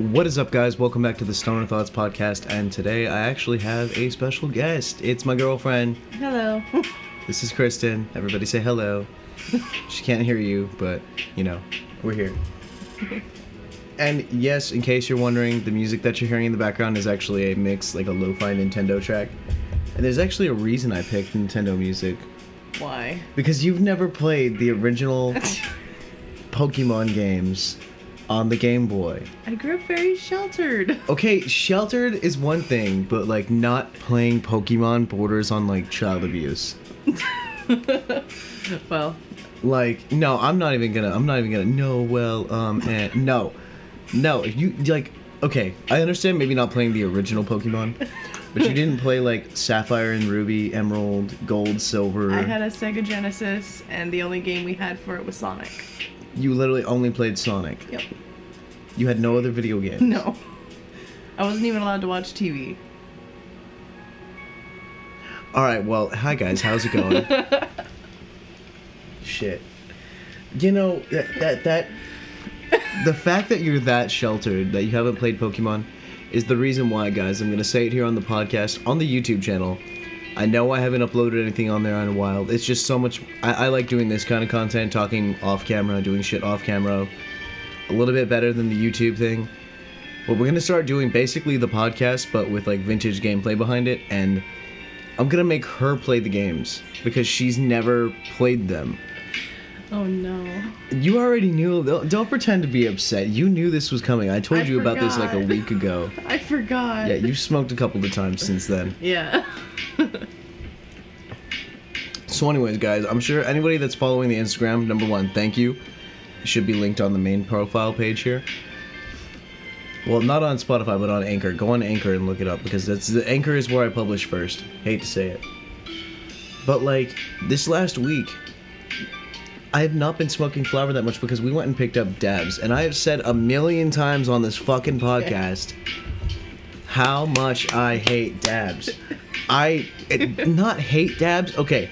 What is up, guys? Welcome back to the Stoner Thoughts podcast. And today I actually have a special guest. It's my girlfriend. Hello. This is Christen. Everybody say hello. she can't hear you, but you know, we're here. And yes, in case you're wondering, the music that you're hearing in the background is actually a mix, like a lo fi Nintendo track. And there's actually a reason I picked Nintendo music. Why? Because you've never played the original Pokemon games on the Game Boy. I grew up very sheltered. Okay, sheltered is one thing, but like not playing Pokemon borders on like child abuse. well, Like, no, I'm not even gonna. I'm not even gonna. No, well, um, and no, no. If you like, okay, I understand maybe not playing the original Pokemon, but you didn't play like Sapphire and Ruby, Emerald, Gold, Silver. I had a Sega Genesis, and the only game we had for it was Sonic. You literally only played Sonic. Yep. You had no other video games. No. I wasn't even allowed to watch TV. All right. Well, hi guys. How's it going? Shit. You know that that that the fact that you're that sheltered that you haven't played Pokemon is the reason why, guys. I'm gonna say it here on the podcast on the YouTube channel. I know I haven't uploaded anything on there in a while. It's just so much. I, I like doing this kind of content, talking off camera, doing shit off camera, a little bit better than the YouTube thing. But we're gonna start doing basically the podcast, but with like vintage gameplay behind it, and I'm gonna make her play the games because she's never played them. Oh no. You already knew. Don't, don't pretend to be upset. You knew this was coming. I told I you about this like a week ago. I forgot. Yeah, you've smoked a couple of times since then. Yeah. So, anyways, guys, I'm sure anybody that's following the Instagram, number one, thank you. It should be linked on the main profile page here. Well, not on Spotify, but on Anchor. Go on Anchor and look it up because that's the Anchor is where I publish first. Hate to say it, but like this last week, I have not been smoking flower that much because we went and picked up dabs, and I have said a million times on this fucking podcast how much I hate dabs. I it, not hate dabs. Okay,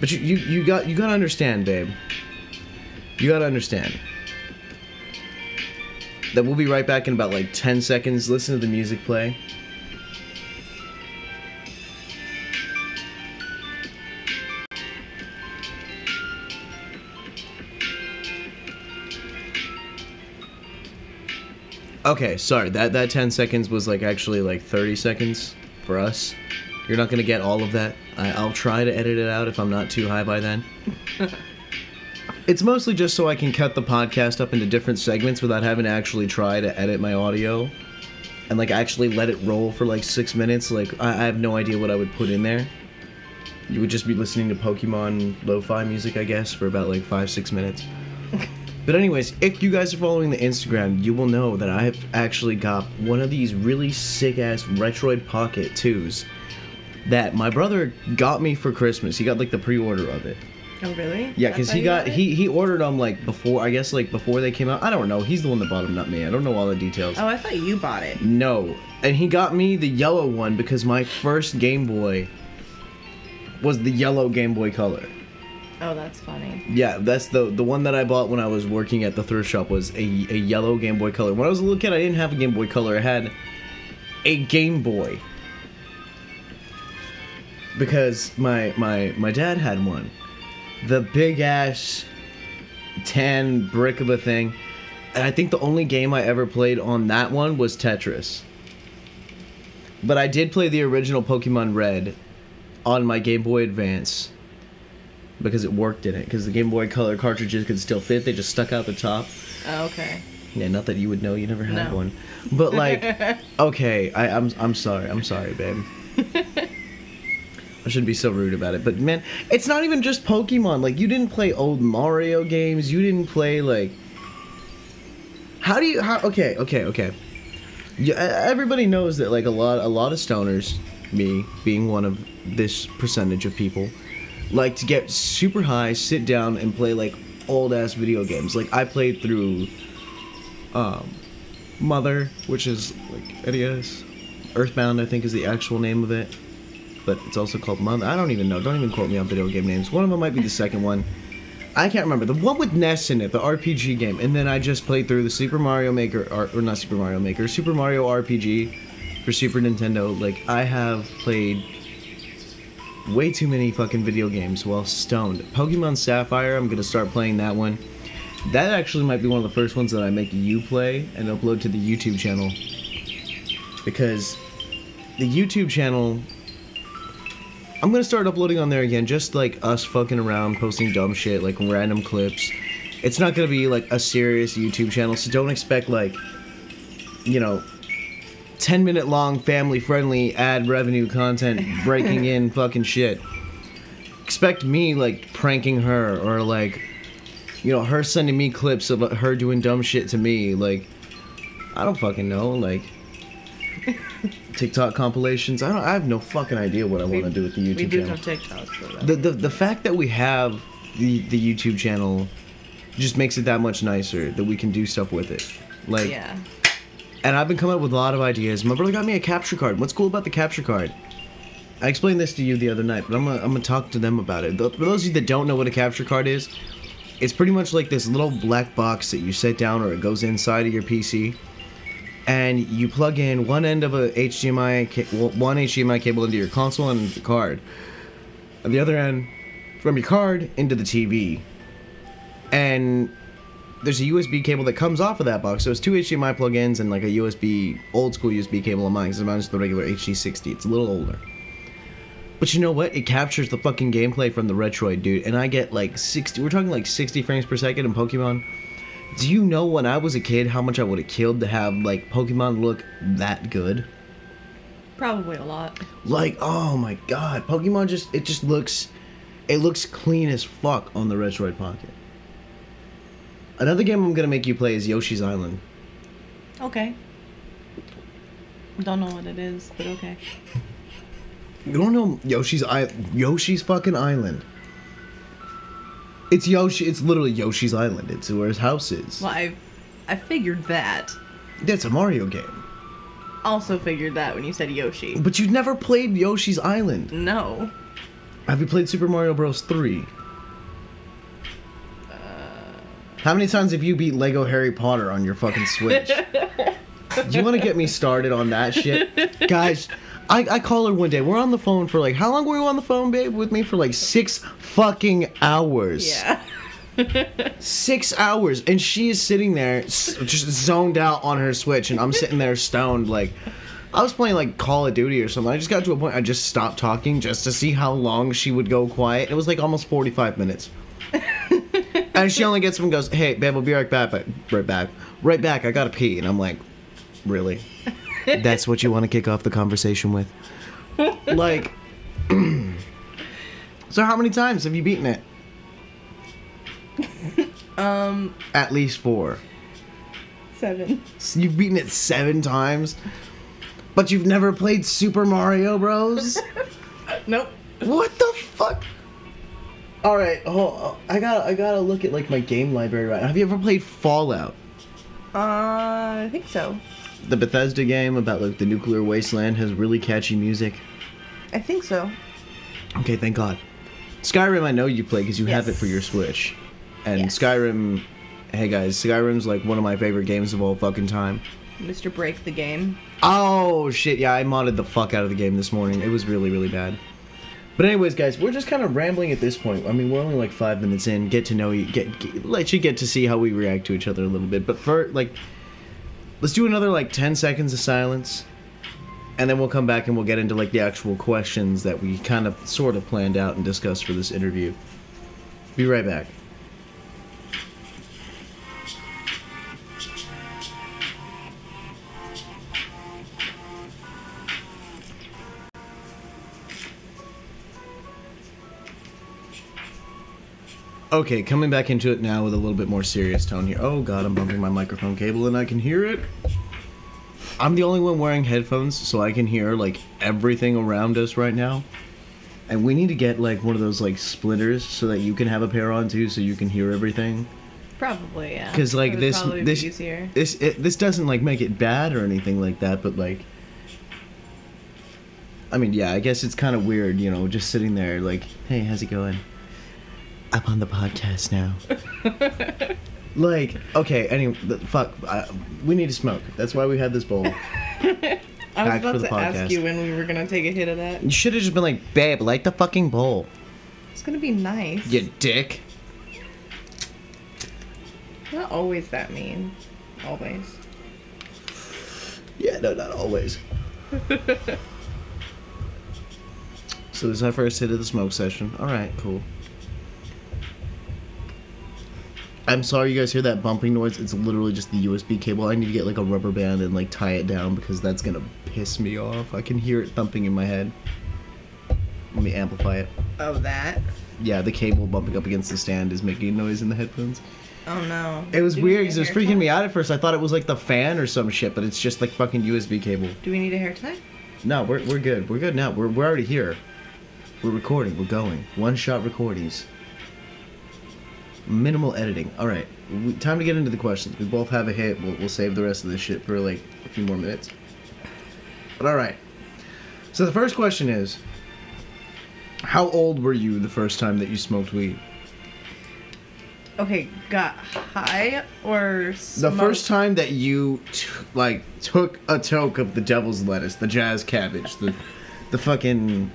but you, you you got you gotta understand, babe. You gotta understand that we'll be right back in about like ten seconds. Listen to the music play. Okay, sorry. That that 10 seconds was like actually like 30 seconds for us. You're not gonna get all of that. I, I'll try to edit it out if I'm not too high by then. it's mostly just so I can cut the podcast up into different segments without having to actually try to edit my audio and like actually let it roll for like six minutes. Like I, I have no idea what I would put in there. You would just be listening to Pokemon lo-fi music, I guess, for about like five six minutes. But anyways, if you guys are following the Instagram, you will know that I have actually got one of these really sick ass Retroid Pocket 2s that my brother got me for Christmas. He got like the pre-order of it. Oh really? Yeah, because he got he he ordered them like before I guess like before they came out. I don't know. He's the one that bought them, not me. I don't know all the details. Oh, I thought you bought it. No, and he got me the yellow one because my first Game Boy was the yellow Game Boy Color. Oh, that's funny. Yeah, that's the the one that I bought when I was working at the thrift shop was a, a yellow Game Boy Color. When I was a little kid, I didn't have a Game Boy Color. I had a Game Boy because my my my dad had one, the big ass tan brick of a thing, and I think the only game I ever played on that one was Tetris. But I did play the original Pokemon Red on my Game Boy Advance because it worked in it. Because the Game Boy Color cartridges could still fit; they just stuck out the top. Oh, okay. Yeah, not that you would know; you never had No. one. But like, okay, I, I'm I'm sorry, I'm sorry, babe. I shouldn't be so rude about it, but man, it's not even just Pokemon. Like, you didn't play old Mario games. You didn't play like. How do you? How? Okay, okay, okay. Yeah, everybody knows that like a lot, a lot of stoners, me being one of this percentage of people, like to get super high, sit down, and play like old ass video games. Like I played through, um, Mother, which is like NES, Earthbound, I think is the actual name of it, but it's also called Mother. I don't even know. Don't even quote me on video game names. One of them might be the second one. I can't remember the one with Ness in it, the RPG game, and then I just played through the Super Mario Maker, or, or not Super Mario Maker, Super Mario RPG for Super Nintendo. Like I have played way too many fucking video games while stoned. Pokemon Sapphire, I'm gonna start playing that one. That actually might be one of the first ones that I make you play and upload to the YouTube channel. Because the YouTube channel I'm gonna start uploading on there again, just like us fucking around, posting dumb shit, like random clips. It's not gonna be like a serious YouTube channel, so don't expect like, you know, 10 minute long, family friendly ad revenue content breaking in fucking shit. Expect me like pranking her or like, you know, her sending me clips of her doing dumb shit to me. Like, I don't fucking know. Like, TikTok compilations. I don't. I have no fucking idea what I want to do with the YouTube we do channel. have TikTok. So that- The, the the fact that we have the the YouTube channel just makes it that much nicer that we can do stuff with it. Like, yeah. And I've been coming up with a lot of ideas. My brother got me a capture card. What's cool about the capture card? I explained this to you the other night, but I'm gonna, I'm gonna talk to them about it. For those of you that don't know what a capture card is, it's pretty much like this little black box that you set down or it goes inside of your PC, and you plug in one end of a HDMI, one HDMI cable into your console and the card, and the other end from your card into the TV, and there's a USB cable that comes off of that box. So it's two HDMI plug-ins and like a USB, old school USB cable of mine. Because mine's the regular HD60. It's a little older. But you know what? It captures the fucking gameplay from the Retroid, dude. And I get like 60. We're talking like 60 frames per second in Pokemon. Do you know when I was a kid how much I would have killed to have like Pokemon look that good? Probably a lot. Like, oh my god, Pokemon just it just looks it looks clean as fuck on the Retroid Pocket. Another game I'm gonna make you play is Yoshi's Island. Okay. Don't know what it is, but okay. You don't know Yoshi's I Yoshi's fucking island. It's Yoshi. It's literally Yoshi's island. It's where his house is. Well, I, I figured that. That's a Mario game. Also figured that when you said Yoshi. But you've never played Yoshi's Island. No. Have you played Super Mario Bros. Three? How many times have you beat Lego Harry Potter on your fucking Switch? Do you want to get me started on that shit? Guys, I, I call her one day. We're on the phone for like, how long were you on the phone, babe, with me? For like six fucking hours. Yeah. Six hours. And she is sitting there just zoned out on her Switch, and I'm sitting there stoned. Like, I was playing like Call of Duty or something. I just got to a point I just stopped talking just to see how long she would go quiet. It was like almost 45 minutes. And she only gets up and goes, "Hey, babe, we'll be right back, but right back, right back. I gotta pee." And I'm like, "Really? That's what you want to kick off the conversation with?" like, so how many times have you beaten it? Um, At least four. seven. So you've beaten it seven times, but you've never played Super Mario Bros. Nope. what the fuck? All right, oh, I got I gotta look at like my game library right. now. Have you ever played Fallout? Uh, I think so. The Bethesda game about like the nuclear wasteland has really catchy music. I think so. Okay, thank God. Skyrim, I know you play because you have it for your Switch, and Yes. Skyrim. Hey guys, Skyrim's like one of my favorite games of all fucking time. Mr. Break the game. Oh shit! Yeah, I modded the fuck out of the game this morning. It was really, really bad. But anyways, guys, we're just kind of rambling at this point. I mean, we're only like five minutes in. Get to know you, get, get let you get to see how we react to each other a little bit. But for like, let's do another like ten seconds of silence, and then we'll come back and we'll get into like the actual questions that we kind of sort of planned out and discussed for this interview. Be right back. Okay, coming back into it now with a little bit more serious tone here. Oh god, I'm bumping my microphone cable and I can hear it. I'm the only one wearing headphones, so I can hear like everything around us right now. And we need to get like one of those like splitters so that you can have a pair on too, so you can hear everything. Probably, yeah. Because like this, this, this, it, this doesn't like make it bad or anything like that, but like. I mean, yeah, I guess it's kind of weird, you know, just sitting there like, hey, how's it going? I'm on the podcast now. like, okay, anyway, fuck. I, we need to smoke. That's why we had this bowl. I was about to ask you when we were gonna take a hit of that. You should have just been like, babe, light the fucking bowl. It's gonna be nice. You dick. Not always that mean. Always. Yeah, no, not always. So this is our first hit of the smoke session. All right, cool. I'm sorry you guys hear that bumping noise. It's literally just the USB cable. I need to get like a rubber band and like tie it down because that's gonna piss me off. I can hear it thumping in my head. Let me amplify it. Oh, that. Yeah, the cable bumping up against the stand is making noise in the headphones. Oh no. It was Do we weird need because a it was hair freaking me out at first. I thought it was like the fan or some shit, but it's just like fucking USB cable. Do we need a hair tie? No, we're, we're good. We're good now. We're, we're already here. We're recording. We're going. One shot recordings. Minimal editing. All right. We, time to get into the questions. We both have a hit. We'll, we'll save the rest of this shit for like a few more minutes. But all right. So the first question is How old were you the first time that you smoked weed? Okay, got high or The first time that you t- like took a toke of the devil's lettuce, the jazz cabbage, the the fucking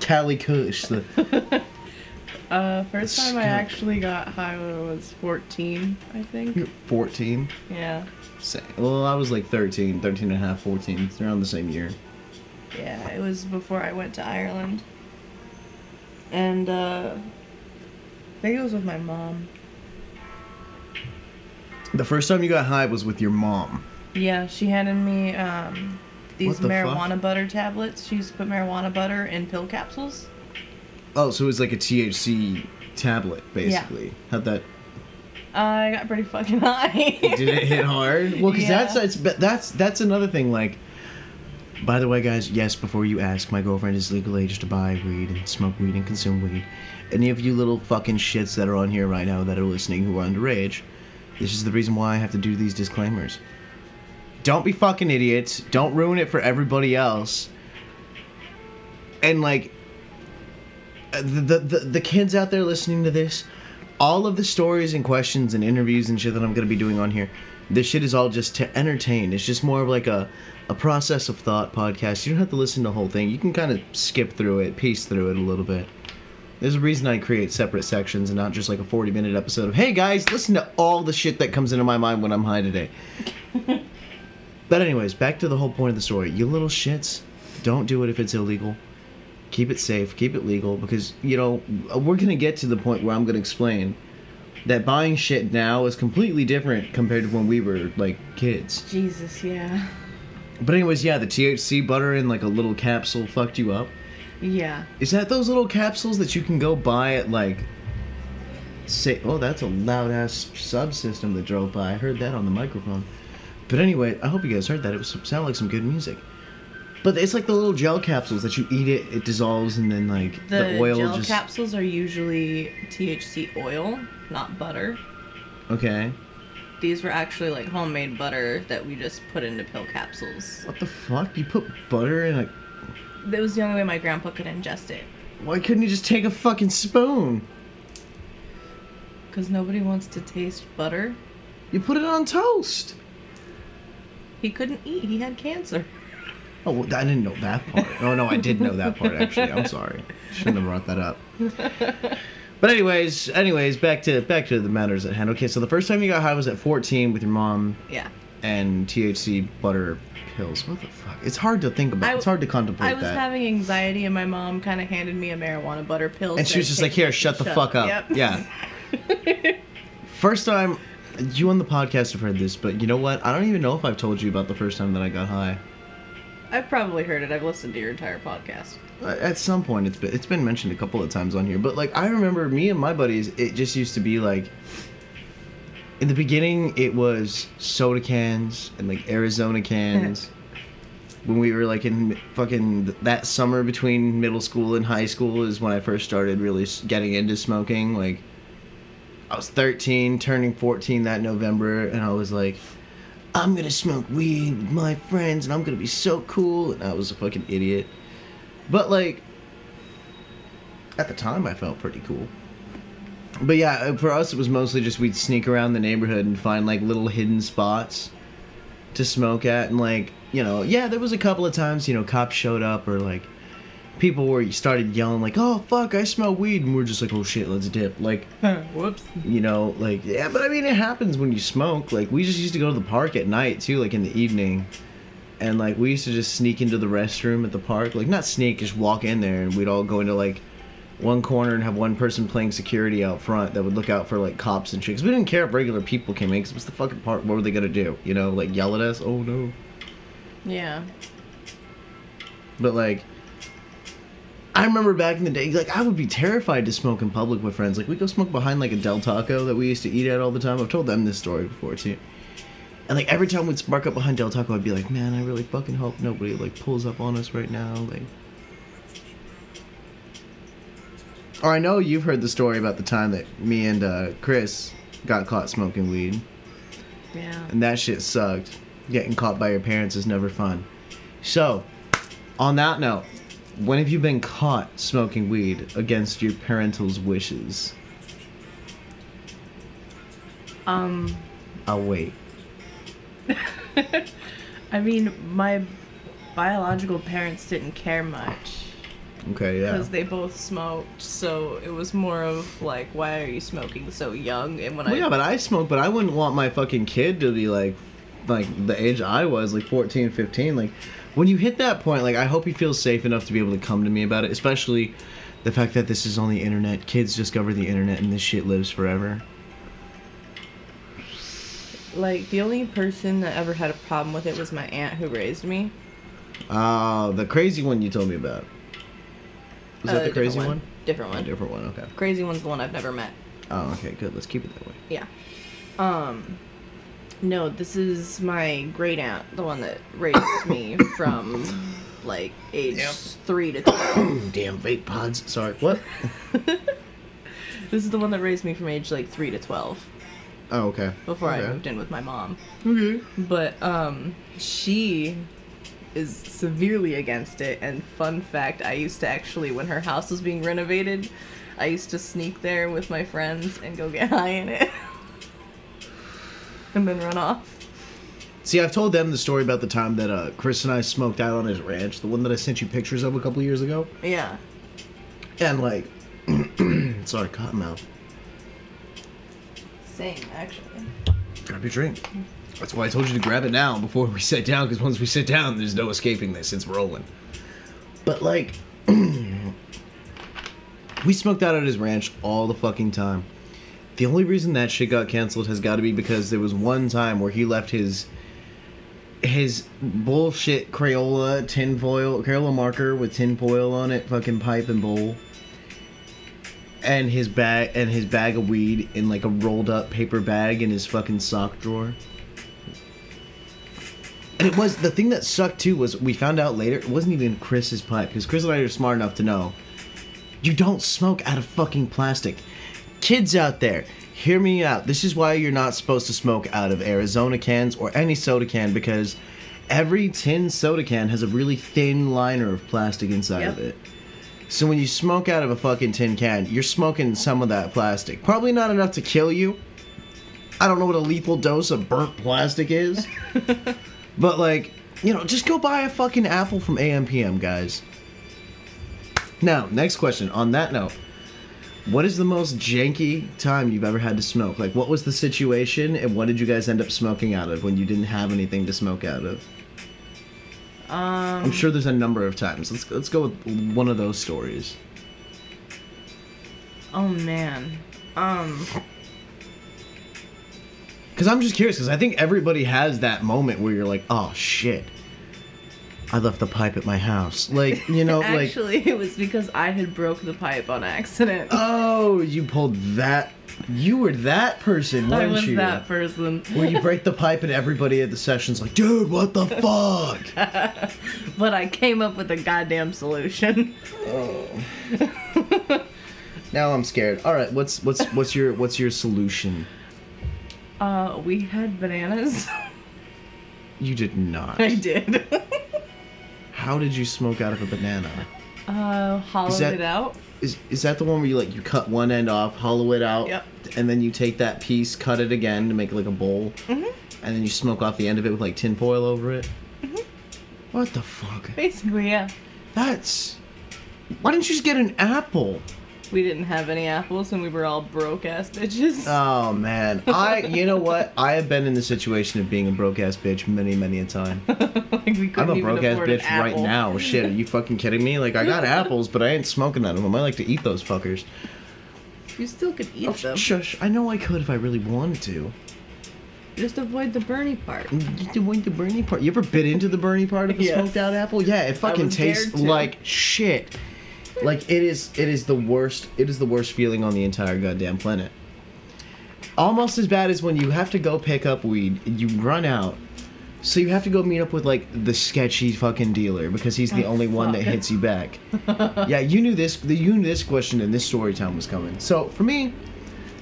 Cali Kush, the Uh, first time I actually got high when I was 14, I think. 14. Yeah. Say, well, I was like 13, 13 and a half, 14. It's around the same year. Yeah, it was before I went to Ireland. And, uh, I think it was with my mom. The first time you got high was with your mom. Yeah, she handed me, um, these the fuck? marijuana butter tablets. She used to put marijuana butter in pill capsules. Oh, so it was like a THC tablet, basically. How'd that? I got pretty fucking high. Did it hit hard? Well, because Yeah. that's that's that's that's another thing. Like, by the way, guys, yes. Before you ask, my girlfriend is legal age to buy weed and smoke weed and consume weed. Any of you little fucking shits that are on here right now that are listening who are underage, this is the reason why I have to do these disclaimers. Don't be fucking idiots. Don't ruin it for everybody else. And like, the, the the kids out there listening to this, all of the stories and questions and interviews and shit that I'm gonna be doing on here, this shit is all just to entertain. It's just more of like a a process of thought podcast. You don't have to listen to the whole thing. You can kind of skip through it, piece through it a little bit. There's a reason I create separate sections and not just like a 40 minute episode of, hey guys, listen to all the shit that comes into my mind when I'm high today. but, anyways, back to the whole point of the story. You little shits, don't do it if it's illegal. Keep it safe, keep it legal, because, you know, we're gonna get to the point where I'm gonna explain that buying shit now is completely different compared to when we were, like, kids. Jesus, yeah. But, anyways, yeah, the THC butter in, like, a little capsule fucked you up. Yeah. Is that those little capsules that you can go buy at like say oh that's a loud ass subsystem that drove by. I heard that on the microphone. But anyway, I hope you guys heard that. It was sounded like some good music. But it's like the little gel capsules that you eat it, it dissolves and then like the, The, oil gel just capsules are usually THC oil, not butter. Okay. These were actually like homemade butter that we just put into pill capsules. What the fuck? You put butter in a That was the only way my grandpa could ingest it. why couldn't you just take a fucking spoon? Because nobody wants to taste butter. You put it on toast. He couldn't eat, he had cancer. Oh, I didn't know that part. Oh no, I did know that part actually. I'm sorry. Shouldn't have brought that up. But anyways, anyways, back to back to the matters at hand. Okay, so the first time you got high was at 14 with your mom Yeah. and THC butter pills. What the fuck? It's hard to think about. I- it's hard to contemplate I was that. having anxiety, and my mom kind of handed me a marijuana butter pill. and she was said, just like, "Take "Here, shut and the fuck up." Yep. Yeah. First time, you on the podcast have heard this, but you know what? I don't even know if I've told you about the first time that I got high. I've probably heard it. I've listened to your entire podcast. Uh, at some point, it's been it's been mentioned a couple of times on here, but like I remember me and my buddies, it just used to be like. In the beginning, it was soda cans and like Arizona cans. when we were like in fucking that summer between middle school and high school is when I first started really getting into smoking. Like, I was 13, turning 14 that November, and I was like, I'm gonna smoke weed with my friends, and I'm gonna be so cool. And I was a fucking idiot. But like, at the time, I felt pretty cool. but yeah, uh, for us it was mostly just we'd sneak around the neighborhood and find like little hidden spots to smoke at, and like you know, yeah, there was a couple of times you know cops showed up or like people where you started yelling like, "Oh fuck, I smell weed," and we're just like, "Oh shit, let's dip." Like Whoops. you know, like yeah, but I mean it happens when you smoke. Like we just used to go to the park at night too, like in the evening. And like we used to just sneak into the restroom at the park. Like not sneak, just walk in there and we'd all go into like one corner and have one person playing security out front that would look out for like cops and shit. Cause we didn't care if regular people came in because it was the fucking park. What were they gonna do? You know, like yell at us? Oh no. Yeah. But like, I remember back in the day, like I would be terrified to smoke in public with friends. Like we go smoke behind like a Del Taco that we used to eat at all the time. I've told them this story before too. And like every time we'd spark up behind Del Taco, I'd be like, man, I really fucking hope nobody like pulls up on us right now. Like, or I know you've heard the story about the time that me and uh, Chris got caught smoking weed, Yeah. and that shit sucked. Getting caught by your parents is never fun. So, on that note, when have you been caught smoking weed against your parental's wishes? Um. I'll wait. I mean, my biological parents didn't care much Okay, yeah. because they both smoked, so it was more of like, why are you smoking so young? And when Well, I yeah, but I smoke, but I wouldn't want my fucking kid to be like, like the age I was, like 14, 15. Like, when you hit that point, like, I hope he feels safe enough to be able to come to me about it, especially the fact that this is on the internet. Kids discover the internet and this shit lives forever. like the only person that ever had a problem with it was my aunt who raised me. Oh, the crazy one you told me about. Was Uh, that the crazy one? Different A one. different one, okay. Crazy one's the one I've never met. Oh, okay, good. Let's keep it that way. Yeah. Um. No, this is my great aunt, the one that raised me from like age three to twelve. Damn vape pods. Sorry. What? this is the one that raised me from age like three to twelve. Oh, okay. before I moved in with my mom. Okay. But um, she is severely against it. And fun fact, I used to actually, when her house was being renovated, I used to sneak there with my friends and go get high in it, and then run off. See, I've told them the story about the time that uh, Chris and I smoked out on his ranch, the one that I sent you pictures of a couple years ago. Yeah. And like, sorry, cottonmouth. Same, actually. Grab your drink. That's why I told you to grab it now before we sit down, because once we sit down, there's no escaping this. It's rolling. But like, we smoked out at his ranch all the fucking time. The only reason that shit got canceled has got to be because there was one time where he left his his bullshit Crayola tinfoil Crayola marker with tinfoil on it, fucking pipe and bowl, and his bag and his bag of weed in like a rolled up paper bag in his fucking sock drawer. And it was the thing that sucked too was we found out later it wasn't even Chris's pipe because Chris and I are smart enough to know you don't smoke out of fucking plastic. Kids out there, hear me out. This is why you're not supposed to smoke out of Arizona cans or any soda can because every tin soda can has a really thin liner of plastic inside of it. So when you smoke out of a fucking tin can, you're smoking some of that plastic. Probably not enough to kill you. I don't know what a lethal dose of burnt plastic is. but like, you know, just go buy a fucking apple from AMPM, guys. Now, next question. On that note, what is the most janky time you've ever had to smoke? Like, what was the situation, and what did you guys end up smoking out of when you didn't have anything to smoke out of? Um, I'm sure there's a number of times. Let's let's go with one of those stories. Oh man. Um. Because I'm just curious. Because I think everybody has that moment where you're like, oh shit, I left the pipe at my house. Like, you know, like, Actually, it was because I had broke the pipe on accident. oh, you pulled that. You were that person, I weren't was you? that person. Where you break the pipe and everybody at the session's like, dude, what the fuck? But I came up with a goddamn solution. Oh. now I'm scared. All right, what's what's what's your what's your solution? Uh, we had bananas. You did not. I did. How did you smoke out of a banana? Uh, hollowed that- it out. is is that the one where you like you cut one end off, hollow it out, Yep. and then you take that piece, cut it again to make like a bowl, Mhm. and then you smoke off the end of it with like tin foil over it? Mhm. What the fuck? Basically, yeah. That's. Why didn't you just get an apple? We didn't have any apples and we were all broke ass bitches. Oh man, I you know what? I have been in the situation of being a broke ass bitch many many a time. like we I'm a broke ass bitch right now. Shit, are you fucking kidding me? Like I got apples, but I ain't smoking none of them. I like to eat those fuckers. You still could eat Oh, them. shush! I know I could if I really wanted to. Just avoid the Bernie part. Mm, you doing the Bernie part? You ever bit into the Bernie part of a Yes. smoked out apple? Yeah, it fucking tastes like shit. Like it is. It is the worst. It is the worst feeling on the entire goddamn planet. Almost as bad as when you have to go pick up weed, you run out, so you have to go meet up with like the sketchy fucking dealer because he's the Oh, only one that hits you back. yeah, you knew this. You knew this question and this story time was coming. So for me,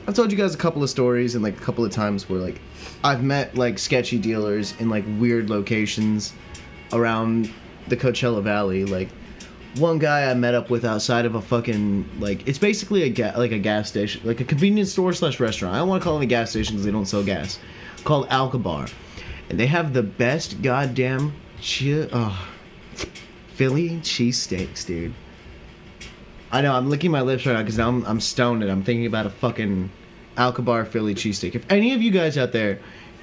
I've told you guys a couple of stories and like a couple of times where like I've met like sketchy dealers in like weird locations around the Coachella Valley. Like one guy I met up with outside of a fucking like it's basically a ga- like a gas station, like a convenience store slash restaurant. I don't want to call it a gas station because they don't sell gas. Called Alcabar, and they have the best goddamn chi- oh, Philly cheesesteaks, dude. I know I'm licking my lips right now because I'm, I'm stoned and I'm thinking about a fucking Alcabar Philly cheesesteak. If any of you guys out there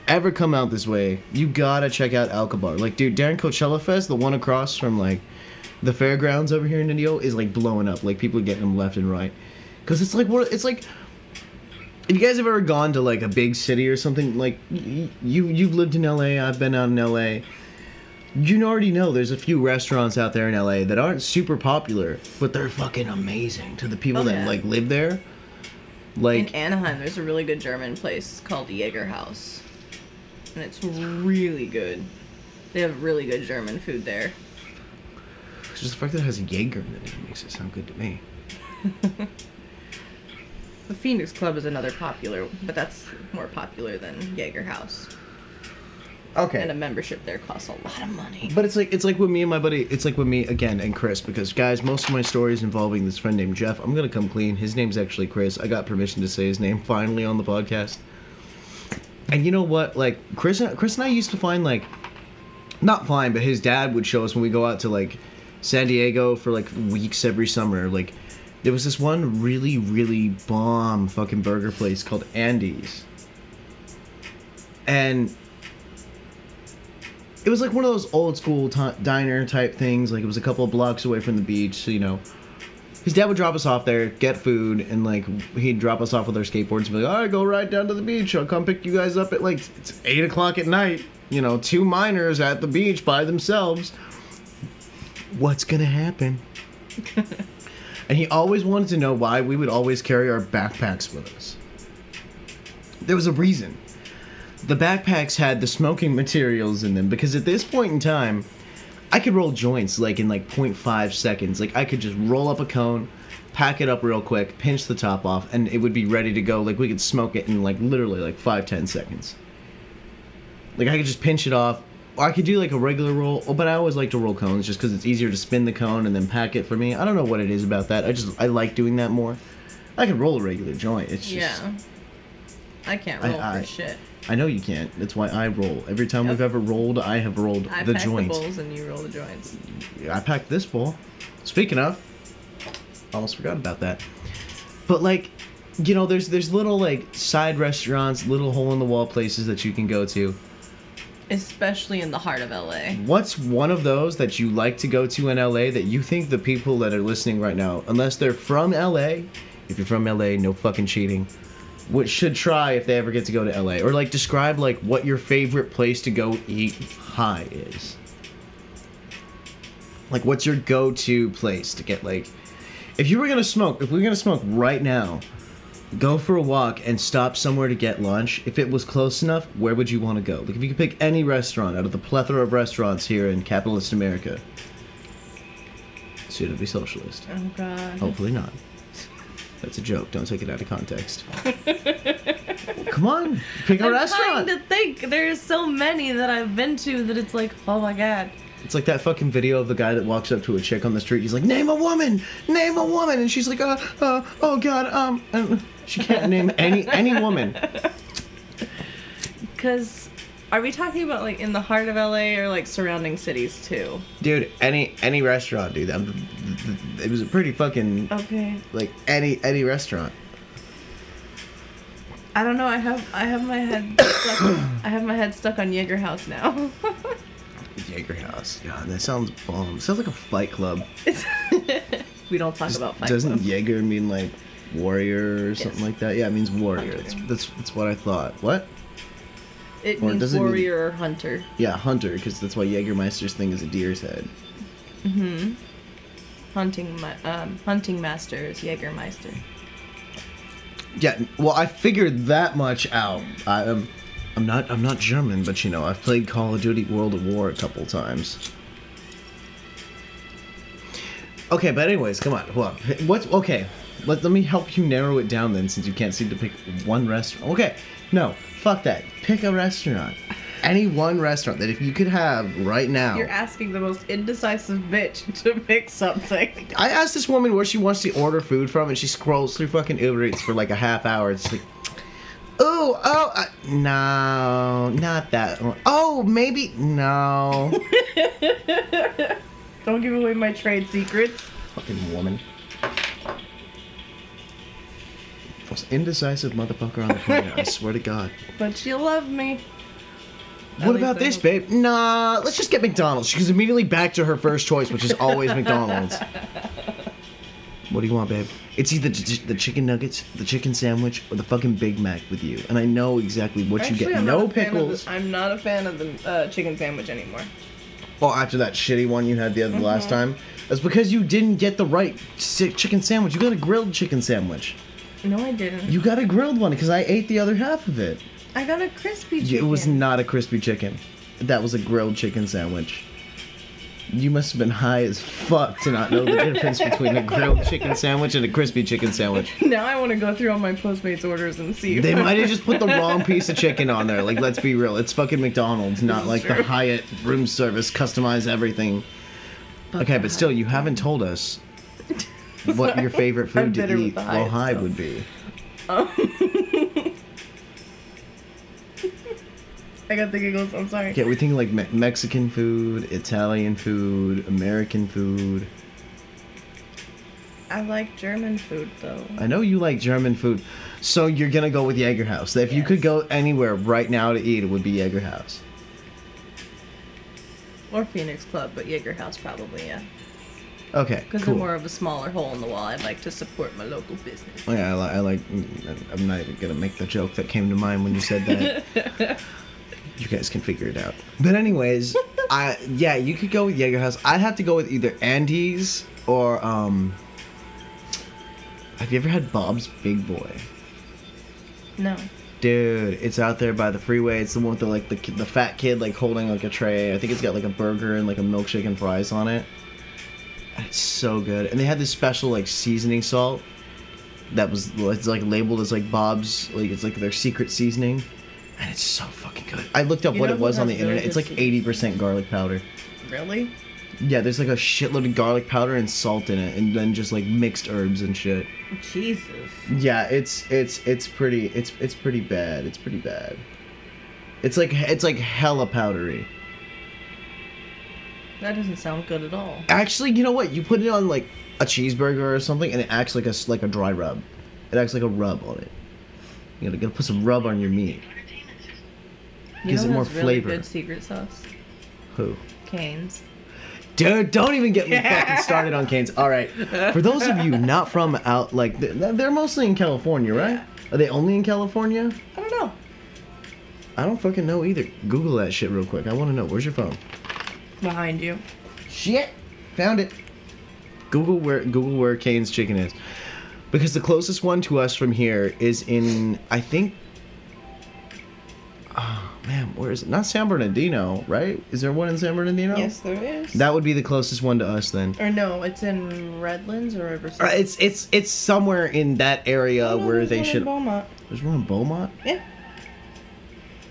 ever come out this way, you gotta check out Alcabar. Like, dude, Darren Coachella Fest, the one across from like the fairgrounds over here in Indio, is like blowing up. Like people are getting them left and right. Cause it's like what it's like. If you guys have ever gone to like a big city or something, like y- you you've lived in LA, I've been out in LA. You already know there's a few restaurants out there in LA that aren't super popular, but they're fucking amazing to the people Oh, that yeah. like live there. Like In Anaheim, there's a really good German place called Jaeger House, and it's really good. They have really good German food there. Just the fact that it has Jaeger in the name makes it sound good to me. The Phoenix Club is another popular, but that's more popular than Jaeger House. Okay. And a membership there costs a lot of money. But it's like it's like with me and my buddy. It's like with me again and Chris because guys, most of my stories involving this friend named Jeff. I'm gonna come clean. His name's actually Chris. I got permission to say his name finally on the podcast. And you know what? Like Chris, and, Chris and I used to find like, not fine, but his dad would show us when we go out to like San Diego for like weeks every summer. Like there was this one really really bomb fucking burger place called Andy's, and it was like one of those old school ti diner type things. Like it was a couple of blocks away from the beach, so you know. His dad would drop us off there, get food, and like he'd drop us off with our skateboards and be like, "All right, go right down to the beach. I'll come pick you guys up at like it's eight o'clock at night. You know, two minors at the beach by themselves. What's gonna happen?" and he always wanted to know why we would always carry our backpacks with us. There was a reason the backpacks had the smoking materials in them because at this point in time i could roll joints like in like 0.5 seconds like i could just roll up a cone pack it up real quick pinch the top off and it would be ready to go like we could smoke it in like literally like 5 10 seconds like i could just pinch it off i could do like a regular roll oh, but i always like to roll cones just because it's easier to spin the cone and then pack it for me i don't know what it is about that i just i like doing that more i could roll a regular joint it's just Yeah. I can't roll I- for shit. I know you can't. That's why I roll. Every time Yep. we've ever rolled, I have rolled I the pack the bowls and you roll the joints. I packed this bowl. Speaking of, almost forgot about that. But like, you know, there's there's little like side restaurants, little hole in the wall places that you can go to. Especially in the heart of LA. What's one of those that you like to go to in LA that you think the people that are listening right now, unless they're from LA, if you're from LA, no fucking cheating, what should try if they ever get to go to LA, or like describe like what your favorite place to go eat high is. Like, what's your go-to place to get like, if you were gonna smoke, if we are gonna smoke right now, go for a walk and stop somewhere to get lunch. If it was close enough, where would you want to go? Like, if you could pick any restaurant out of the plethora of restaurants here in capitalist America, soon to be socialist. Oh god. Hopefully not. That's a joke. Don't take it out of context. Come on, pick a I'm restaurant. trying to think. There's so many that I've been to that it's like, oh my god. It's like that fucking video of the guy that walks up to a chick on the street. He's like, "Name a woman, name a woman," and she's like, "Uh, uh oh god, um," and she can't name any any woman. Because are we talking about like in the heart of LA or like surrounding cities too? Dude, any any restaurant, dude. I'm, it was a pretty fucking Okay. like any any restaurant. I don't know. I have I have my head stuck, I have my head stuck on Jaeger House now. Jaeger House. God, that sounds bomb. Sounds like a Fight Club. we don't talk about fight Doesn't club. Jaeger mean like warrior or something Yes. like that? Yeah, it means warrior. That's, that's that's what I thought. What? It or means does it mean- warrior or hunter. Yeah, hunter, because that's why Jägermeister's thing is a deer's head. Mm-hmm. Hunting um, hunting master is Jägermeister. Yeah, well, I figured that much out. I am, I'm not, I'm not German, but you know, I've played Call of Duty World at War a couple times. Okay, but anyways, come on. Hold on. What's okay? Let, let me help you narrow it down then, since you can't seem to pick one restaurant. Okay, no, fuck that. Pick a restaurant. Any one restaurant that if you could have right now. You're asking the most indecisive bitch to pick something. I asked this woman where she wants to order food from, and she scrolls through fucking Uber Eats for like a half hour. It's like, oh, oh, uh, no, not that one. Oh, maybe no. Don't give away my trade secrets. fucking woman. Most indecisive motherfucker on the planet. I swear to God. But she loved me. At What about this, babe? Nah, let's just get McDonald's. She's immediately back to her first choice, which is always McDonald's. What do you want, babe? It's either the, the chicken nuggets, the chicken sandwich, or the fucking Big Mac with you. And I know exactly what you get. I'm No not a fan of the- pickles. I'm not a fan of the uh, chicken sandwich anymore. Well, after that shitty one you had the other last Mm-hmm. time, that's because you didn't get the right chicken sandwich. You got a grilled chicken sandwich. No, I didn't. You got a grilled one because I ate the other half of it. I got a crispy It was not a crispy chicken. That was a grilled chicken sandwich. You must have been high as fuck to not know the difference between a grilled chicken sandwich and a crispy chicken sandwich. Now I want to go through all my Postmates orders and see. They might have just put the wrong piece of chicken on there. Like, let's be real. It's fucking McDonald's, not like the. Hyatt room service, customize everything. Okay, but still, you haven't told us what your favorite food to eat while high would be. Um, I got the giggles. I'm sorry. Okay, we think like Me- Mexican food, Italian food, American food. I like German food though. I know you like German food, so you're gonna go with Jaeger House. If you could go anywhere right now to eat, it would be Jaeger House. Or Phoenix Club, but Jaeger House probably, yeah. Okay, Because cool. they're more of a smaller hole in the wall. I'd like to support my local business. Oh, yeah, I, li- I like. I'm not even gonna make the joke that came to mind when you said that. you guys can figure it out. But anyways, I yeah, you could go with Jaeger House. I'd have to go with either Andy's or um. Have you ever had Bob's Big Boy? No. Dude, it's out there by the freeway. It's the one with the like the the fat kid like holding like a tray. I think it's got like a burger and like a milkshake and fries on it. It's so good. And they had this special like seasoning salt that was it's like labeled as like Bob's like it's like their secret seasoning. And it's so fucking good. I looked up You what know it who was on the has really internet. It's good like eighty percent garlic powder. Really? Yeah, there's like a shitload of garlic powder and salt in it, and then just like mixed herbs and shit. Jesus. Yeah, it's it's it's pretty it's it's pretty bad. It's pretty bad. It's like it's like hella powdery. That doesn't sound good at all. Actually, you know what? You put it on like a cheeseburger or something, and it acts like a s- like a dry rub. It acts like a rub on it. You gotta, gotta put some rub on your meat. You Gives it more really flavor. good secret sauce? Who? Cane's. Dude, don't even get me fucking started on Cane's. All right, for those of you not from out like they're mostly in California, right? Yeah. Are they only in California? I don't know. I don't fucking know either. Google that shit real quick. I want to know. Where's your phone? Behind you. Shit, found it. Google where Google where Cane's Chicken is, because the closest one to us from here is in I think. Man, where is it? Not San Bernardino, right? Is there one in San Bernardino? Yes, there is. That would be the closest one to us then. Or no, it's in Redlands or Riverside. Uh, It's it's it's somewhere in that area Oh, no, where they should. Beaumont. There's one in Beaumont. Yeah.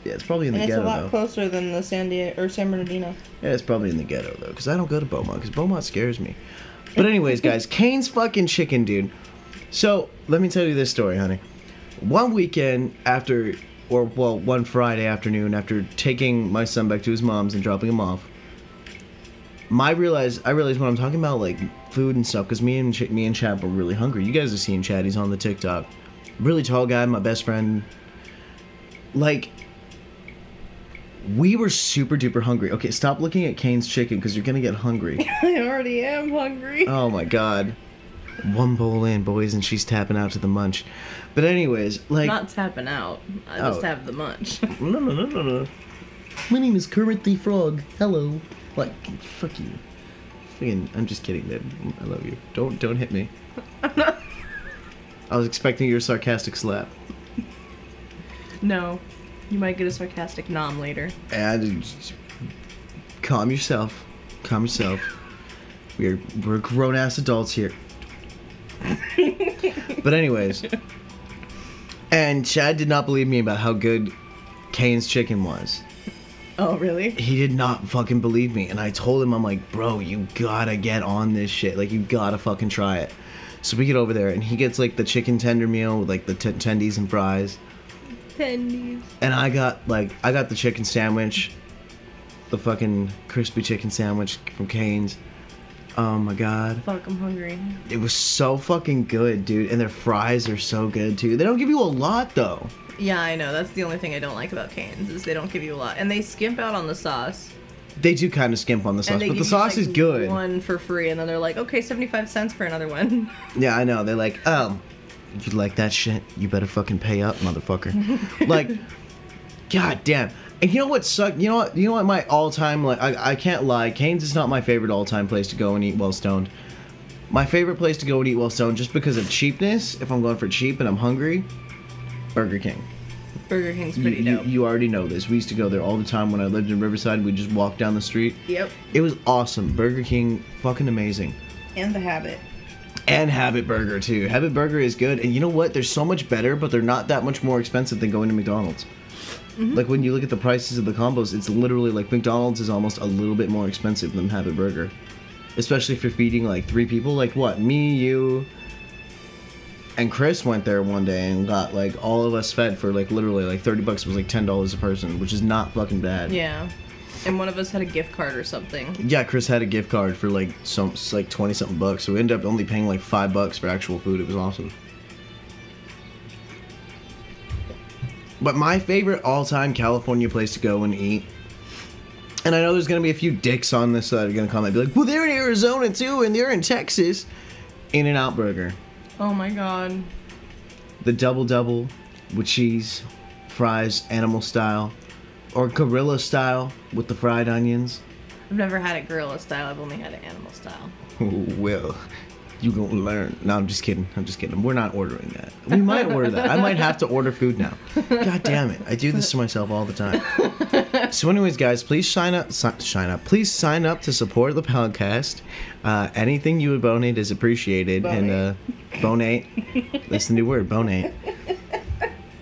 Yeah, it's probably in the and it's a lot though. closer than the San Diego or San Bernardino. Yeah, it's probably in the ghetto though, because I don't go to Beaumont, because Beaumont scares me. But anyways, guys, Cane's fucking chicken, dude. So let me tell you this story, honey. One weekend after, or well, one Friday afternoon after taking my son back to his mom's and dropping him off, my realize I realized when I'm talking about like food and stuff, because me and Ch- me and Chad were really hungry. You guys have seen Chad; he's on the TikTok. Really tall guy, my best friend. Like we were super duper hungry. Okay, stop looking at Cane's chicken because you're gonna get hungry. I already am hungry. oh my god. One bowl in, boys, and she's tapping out to the munch. But anyways, like Not tapping out. I just Oh. have the munch. no no no no no. My name is Kermit the Frog. Hello. Like fuck you. Fucking, I'm just kidding, babe. I love you. Don't don't hit me. I was expecting your sarcastic slap. no. You might get a sarcastic nom later. And calm yourself. Calm yourself. We're we're grown ass adults here. but anyways. And Chad did not believe me about how good Cane's chicken was. Oh, really? He did not fucking believe me. And I told him, I'm like, bro, you gotta get on this shit. Like, you gotta fucking try it. So we get over there, and he gets like the chicken tender meal with like the t- tendies and fries. Tendies. And I got like I got the chicken sandwich, the fucking crispy chicken sandwich from Cane's. Oh my god, Fuck, I'm hungry. it was so fucking good, dude. And their fries are so good too. They don't give you a lot though. Yeah, I know. That's the only thing I don't like about Cane's is they don't give you a lot, and they skimp out on the sauce. They do kind of skimp on the sauce, but the sauce like, is good. One for free, and then they're like, okay, seventy-five cents for another one. Yeah, I know. They're like, um, you like that shit? You better fucking pay up, motherfucker. like, god damn. And you know what sucked? You know what? You know what? My all-time like I, I can't lie. Cane's is not my favorite all-time place to go and eat well stoned. My favorite place to go and eat well stoned, just because of cheapness. If I'm going for cheap and I'm hungry, Burger King. Burger King's You, pretty you, dope. you already know this. We used to go there all the time when I lived in Riverside. We just walked down the street. yep. It was awesome. Burger King, fucking amazing. And the habit. and Habit Burger too. Habit Burger is good, and you know what? They're so much better, but they're not that much more expensive than going to McDonald's. Mm-hmm. Like when you look at the prices of the combos, it's literally like McDonald's is almost a little bit more expensive than Habit Burger, especially if you're feeding like three people. Like what? Me, you, and Chris went there one day and got like all of us fed for like literally like thirty bucks. It was like ten dollars a person, which is not fucking bad. Yeah. And one of us had a gift card or something. Yeah, Chris had a gift card for like some like twenty something bucks, so we ended up only paying like five bucks for actual food. It was awesome. But my favorite all-time California place to go and eat, and I know there's gonna be a few dicks on this that are gonna come and be like, "Well, they're in Arizona too, and they're in Texas." In and Out Burger, Oh my god. the double double with cheese, fries, animal style, or gorilla style with the fried onions. I've never had it gorilla style. I've only had it animal style. well, you gonna learn. No, I'm just kidding. I'm just kidding. We're not ordering that. We might order that. I might have to order food now. God damn it! I do this to myself all the time. So, anyways, guys, please sign up. Si- sign up. Please sign up to support the podcast. Uh, anything you would donate is appreciated. And uh, bonate. That's the new word. Bonate.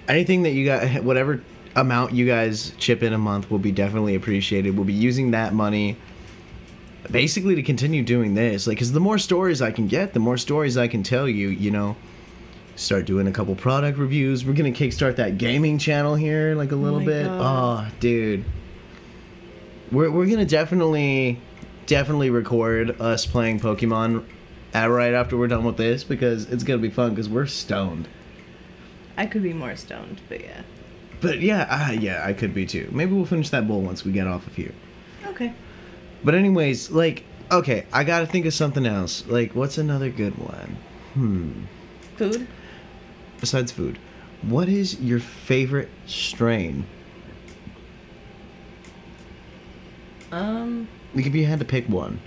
Anything that you got, whatever amount you guys chip in a month will be definitely appreciated. We'll be using that money basically to continue doing this like because the more stories i can get the more stories i can tell you you know? Start doing a couple product reviews. We're gonna kickstart that gaming channel here like a little my bit. God. oh dude. We're, we're gonna definitely definitely record us playing pokemon at right after we're done with this because it's gonna be fun because we're stoned. I could be more stoned, but yeah. but yeah uh, yeah i could be too. Maybe we'll finish that bowl once we get off of here. Okay. But anyways, like, okay, I gotta think of something else. Like, what's another good one? Hmm. Food? Besides food, what is your favorite strain? Um, Like, if you had to pick one.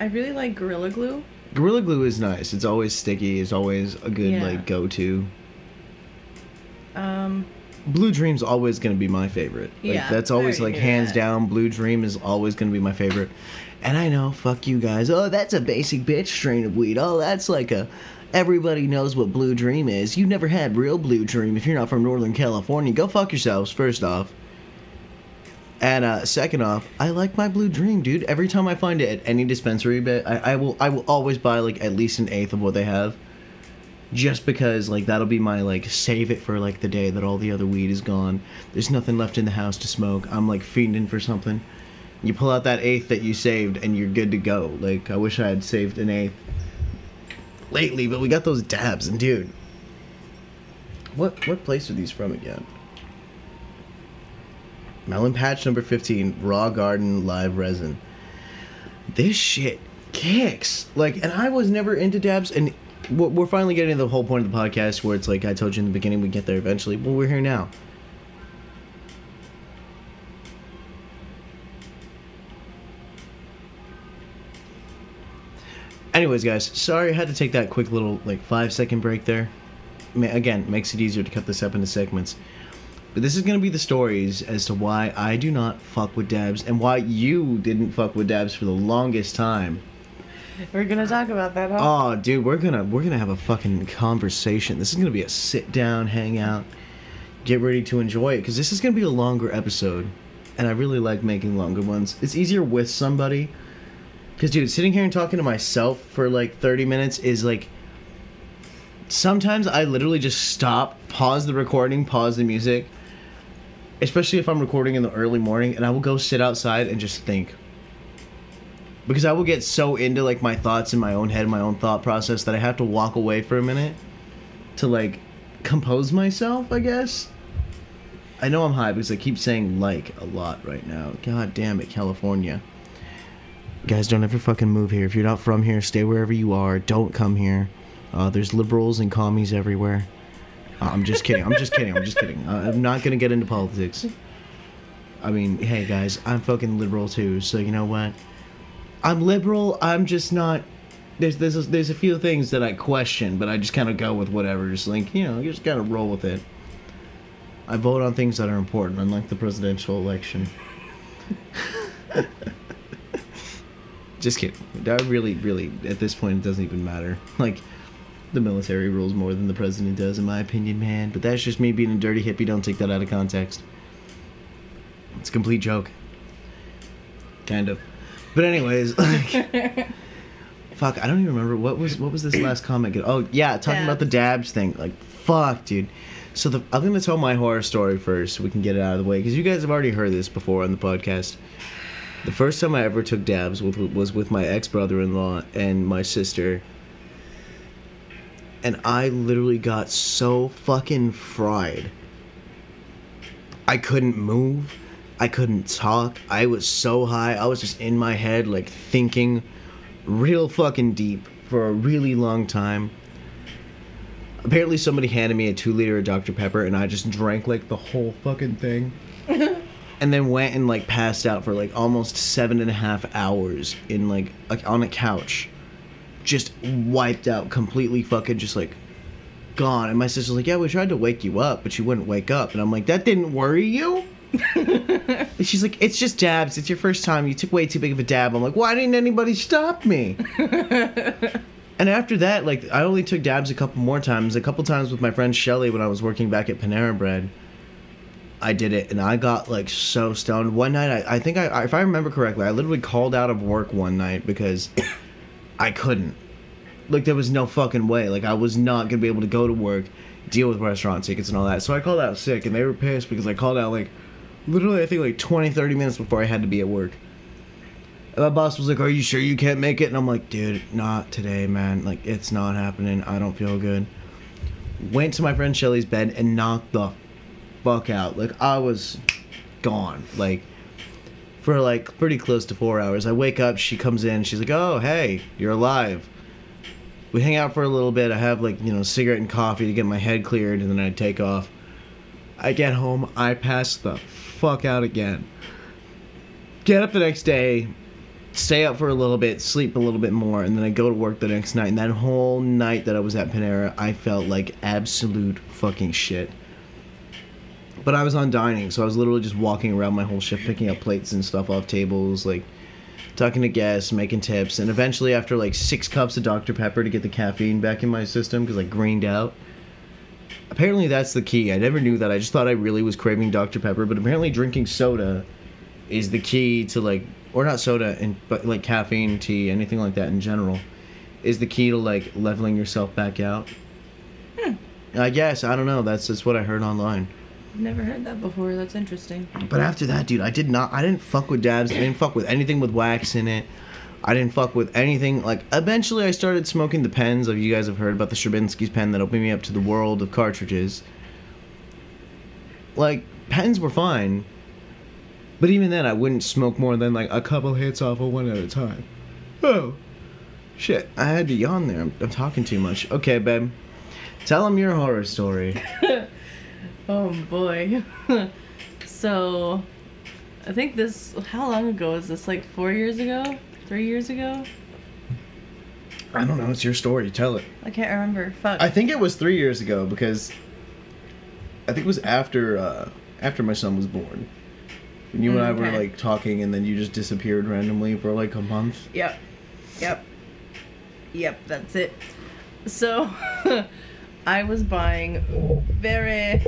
I really like Gorilla Glue. Gorilla Glue is nice. It's always sticky. It's always a good Yeah. like go-to. Um, Blue Dream's always gonna be my favorite. Like, Yeah, that's always like hands that. down. Blue Dream is always gonna be my favorite. And I know, fuck you guys. Oh, that's a basic bitch strain of weed. Oh, that's like a, everybody knows what Blue Dream is. You've never had real Blue Dream if you're not from Northern California. Go fuck yourselves, first off. And uh, second off, I like my Blue Dream, dude. Every time I find it at any dispensary bit, I, I will I will always buy like at least an eighth of what they have. Just because like that'll be my like save it for like the day that all the other weed is gone. There's nothing left in the house to smoke. I'm like fiending for something. You pull out that eighth that you saved and you're good to go. Like I wish I had saved an eighth lately, but we got those dabs and dude. What what place are these from again? Melon Patch number 15, Raw Garden Live Resin. This shit kicks. Like, and I was never into dabs, and we're finally getting to the whole point of the podcast where it's like I told you in the beginning, we get there eventually. Well, we're here now. Anyways, guys, sorry I had to take that quick little like five second break there. Again, makes it easier to cut this up into segments. But this is gonna be the stories as to why I do not fuck with dabs and why you didn't fuck with dabs for the longest time. We're gonna talk about that, huh? Oh, dude, we're gonna we're gonna have a fucking conversation. This is gonna be a sit down, hang out, get ready to enjoy it because this is gonna be a longer episode, and I really like making longer ones. It's easier with somebody. Because, dude, sitting here and talking to myself for like 30 minutes is like. Sometimes I literally just stop, pause the recording, pause the music, especially if I'm recording in the early morning, and I will go sit outside and just think. Because I will get so into like my thoughts in my own head, my own thought process, that I have to walk away for a minute to like compose myself, I guess. I know I'm high because I keep saying like a lot right now. God damn it, California. Guys, don't ever fucking move here. If you're not from here, stay wherever you are. Don't come here. Uh, there's liberals and commies everywhere. Uh, I'm just kidding. I'm just kidding. I'm just kidding. Uh, I'm not gonna get into politics. I mean, hey guys, I'm fucking liberal too. So you know what? I'm liberal. I'm just not. There's there's a, there's a few things that I question, but I just kind of go with whatever. Just like you know, you just gotta roll with it. I vote on things that are important, unlike the presidential election. just kidding. That really, really, at this point, it doesn't even matter. Like, the military rules more than the president does, in my opinion, man. But that's just me being a dirty hippie. Don't take that out of context. It's a complete joke. Kind of. But anyways, like, fuck, I don't even remember what was what was this last comment. Oh yeah, talking about the dabs thing. Like, fuck, dude. So the, I'm gonna tell my horror story first, so we can get it out of the way, because you guys have already heard this before on the podcast. The first time I ever took dabs was with my ex brother in law and my sister. And I literally got so fucking fried. I couldn't move. I couldn't talk. I was so high. I was just in my head, like thinking real fucking deep for a really long time. Apparently, somebody handed me a two liter of Dr. Pepper, and I just drank like the whole fucking thing and then went and like passed out for like almost seven and a half hours in like, like on a couch just wiped out completely fucking just like gone and my sister's like yeah we tried to wake you up but you wouldn't wake up and i'm like that didn't worry you she's like it's just dabs it's your first time you took way too big of a dab i'm like why didn't anybody stop me and after that like i only took dabs a couple more times a couple times with my friend shelly when i was working back at panera bread I did it, and I got like so stoned. One night, I, I think I, if I remember correctly, I literally called out of work one night because I couldn't. Like there was no fucking way. Like I was not gonna be able to go to work, deal with restaurant tickets and all that. So I called out sick, and they were pissed because I called out like, literally, I think like 20, 30 minutes before I had to be at work. And my boss was like, "Are you sure you can't make it?" And I'm like, "Dude, not today, man. Like it's not happening. I don't feel good." Went to my friend Shelly's bed and knocked the fuck out. Like I was gone. Like for like pretty close to four hours. I wake up, she comes in, she's like, "Oh, hey, you're alive." We hang out for a little bit. I have like you know cigarette and coffee to get my head cleared, and then I take off. I get home, I pass the fuck out again. Get up the next day, stay up for a little bit, sleep a little bit more, and then I go to work the next night. And that whole night that I was at Panera, I felt like absolute fucking shit. But I was on dining, so I was literally just walking around my whole shift, picking up plates and stuff off tables, like talking to guests, making tips, and eventually after like six cups of Dr Pepper to get the caffeine back in my system because I greened out. Apparently that's the key. I never knew that. I just thought I really was craving Dr Pepper, but apparently drinking soda is the key to like, or not soda, and but like caffeine, tea, anything like that in general, is the key to like leveling yourself back out. Hmm. I guess I don't know. That's just what I heard online. Never heard that before. That's interesting. But after that, dude, I did not. I didn't fuck with dabs. I didn't fuck with anything with wax in it. I didn't fuck with anything. Like eventually, I started smoking the pens. Of you guys have heard about the Stravinsky's pen that opened me up to the world of cartridges. Like pens were fine, but even then, I wouldn't smoke more than like a couple hits off of one at a time. Oh, shit! I had to yawn there. I'm, I'm talking too much. Okay, babe. Tell them your horror story. Oh boy. so, I think this. How long ago is this? Like four years ago? Three years ago? I don't know. It's your story. Tell it. I can't remember. Fuck. I think it was three years ago because I think it was after uh, after my son was born. And you and I were Okay. like talking, and then you just disappeared randomly for like a month. Yep. Yep. Yep, that's it. So, I was buying very,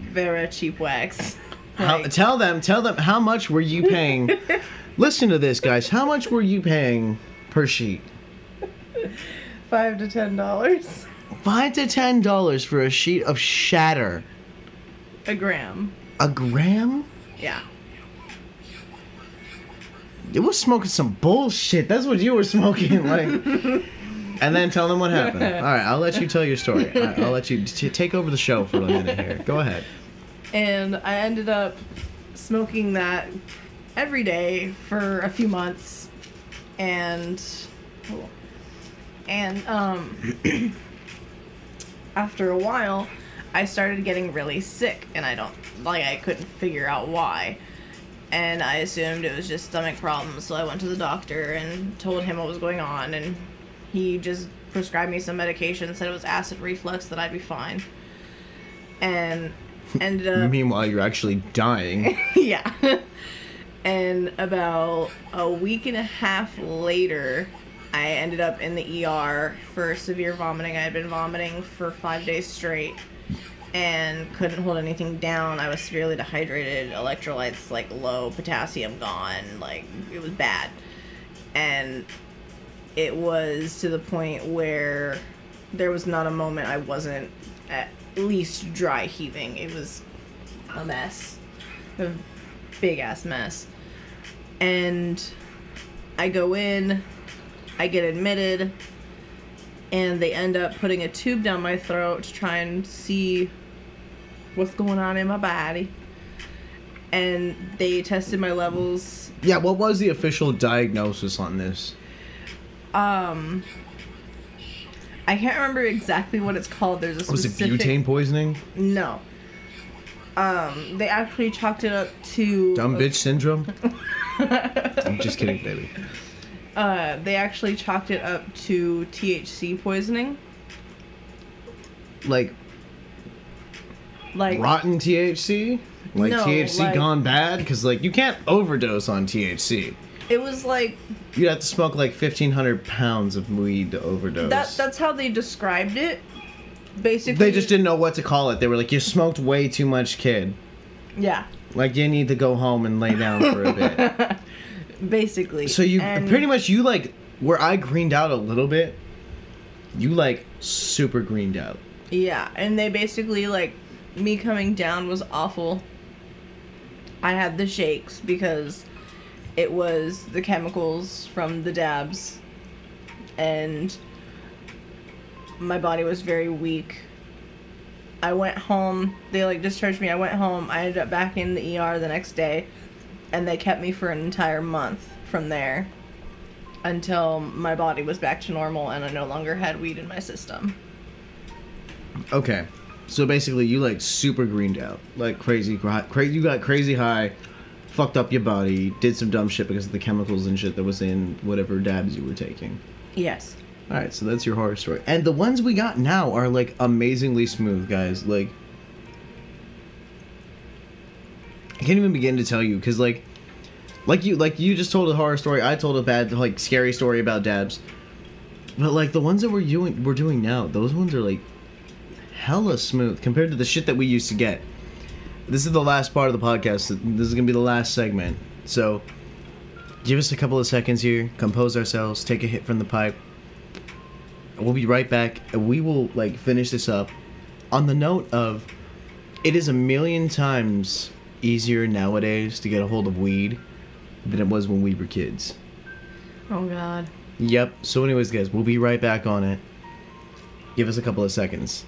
very cheap wax. How, tell them, tell them how much were you paying? Listen to this, guys. How much were you paying per sheet? five to ten dollars Five to ten dollars for a sheet of shatter. a gram. A gram? Yeah. It was smoking some bullshit. That's what you were smoking, like. and then tell them what happened. All right, I'll let you tell your story. I- I'll let you t- take over the show for a minute here. Go ahead. And I ended up smoking that every day for a few months, and and um, after a while, I started getting really sick, and I don't like I couldn't figure out why. And I assumed it was just stomach problems, so I went to the doctor and told him what was going on, and he just prescribed me some medication, said it was acid reflux, that I'd be fine. And ended up Meanwhile, you're actually dying. yeah. And about a week and a half later, I ended up in the ER for severe vomiting. I had been vomiting for five days straight and couldn't hold anything down. I was severely dehydrated, electrolytes like low, potassium gone, like it was bad. And it was to the point where there was not a moment I wasn't at least dry heaving. It was a mess. A big ass mess. And I go in, I get admitted, and they end up putting a tube down my throat to try and see what's going on in my body. And they tested my levels. yeah, what was the official diagnosis on this? Um, I can't remember exactly what it's called. There's a Was it butane poisoning? No. Um, they actually chalked it up to Dumb bitch syndrome? I'm just kidding, baby. Uh, they actually chalked it up to THC poisoning. Like Like rotten THC? Like No, THC like- gone bad? Because, like, you can't overdose on THC. it was like You'd have to smoke like 1,500 pounds of weed to overdose. that. That's how they described it. Basically, they just didn't know what to call it. They were like, you smoked way too much, kid. Yeah, Like, you need to go home and lay down for a bit. basically. So you And- pretty much you like where I greened out a little bit. You like super greened out. Yeah, and they basically like me coming down was awful. I had the shakes because it was the chemicals from the dabs and my body was very weak. I went home, they like discharged me. I went home. I ended up back in the ER the next day and they kept me for an entire month from there until my body was back to normal and I no longer had weed in my system. Okay. So basically, you like super greened out, like crazy, crazy. You got crazy high, fucked up your body, did some dumb shit because of the chemicals and shit that was in whatever dabs you were taking. Yes. All right, so that's your horror story. And the ones we got now are like amazingly smooth, guys. Like I can't even begin to tell you cuz like Like you, like you just told a horror story. I told a bad, like scary story about dabs. But like the ones that we're doing, we're doing now, those ones are like hella smooth compared to the shit that we used to get. This is the last part of the podcast. This is gonna be the last segment. So give us a couple of seconds here, compose ourselves, take a hit from the pipe. We'll be right back, and we will like finish this up on the note of it is a million times easier nowadays to get a hold of weed than it was when we were kids. Oh God. Yep. So, anyways, guys, we'll be right back on it. Give us a couple of seconds.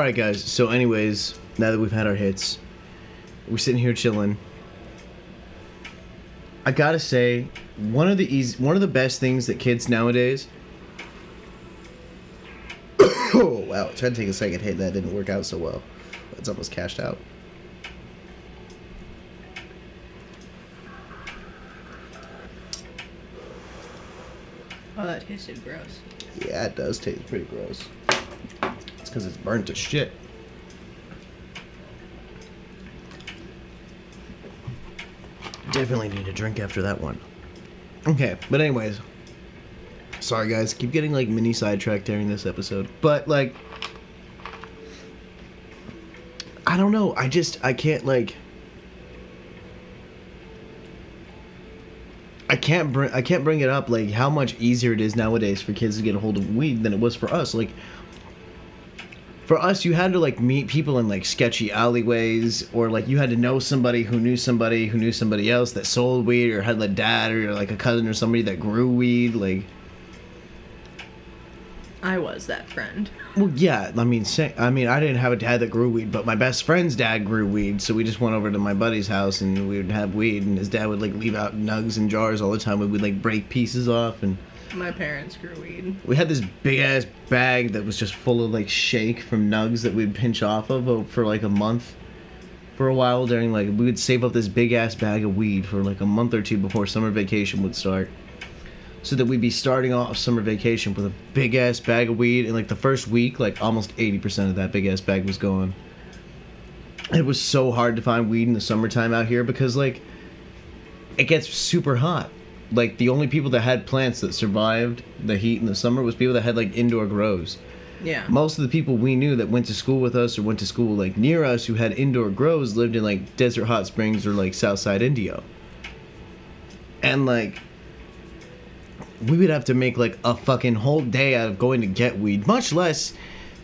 All right, guys. So, anyways, now that we've had our hits, we're sitting here chilling. I gotta say, one of the easy, one of the best things that kids nowadays. oh wow! Tried to take a second hit, that didn't work out so well. It's almost cashed out. Oh, that tasted gross. Yeah, it does taste pretty gross. It's because it's burnt to shit. Definitely need a drink after that one. Okay, but anyways. Sorry guys, keep getting like mini sidetracked during this episode. But like I don't know, I just I can't like I can't bring I can't bring it up like how much easier it is nowadays for kids to get a hold of weed than it was for us. Like for us you had to like meet people in like sketchy alleyways or like you had to know somebody who knew somebody who knew somebody else that sold weed or had a dad or like a cousin or somebody that grew weed like I was that friend. well yeah i mean say, i mean i didn't have a dad that grew weed but my best friend's dad grew weed so we just went over to my buddy's house and we would have weed and his dad would like leave out nugs and jars all the time we would like break pieces off and My parents grew weed. we had this big ass bag that was just full of like shake from nugs that we'd pinch off of uh, for like a month. For a while during like we would save up this big ass bag of weed for like a month or two before summer vacation would start. So that we'd be starting off summer vacation with a big ass bag of weed and like the first week like almost 80% of that big ass bag was gone. It was so hard to find weed in the summertime out here because like it gets super hot like the only people that had plants that survived the heat in the summer was people that had like indoor grows. Yeah. most of the people we knew that went to school with us or went to school like near us who had indoor grows lived in like desert hot springs or like southside Indio and like we would have to make like a fucking whole day out of going to get weed much less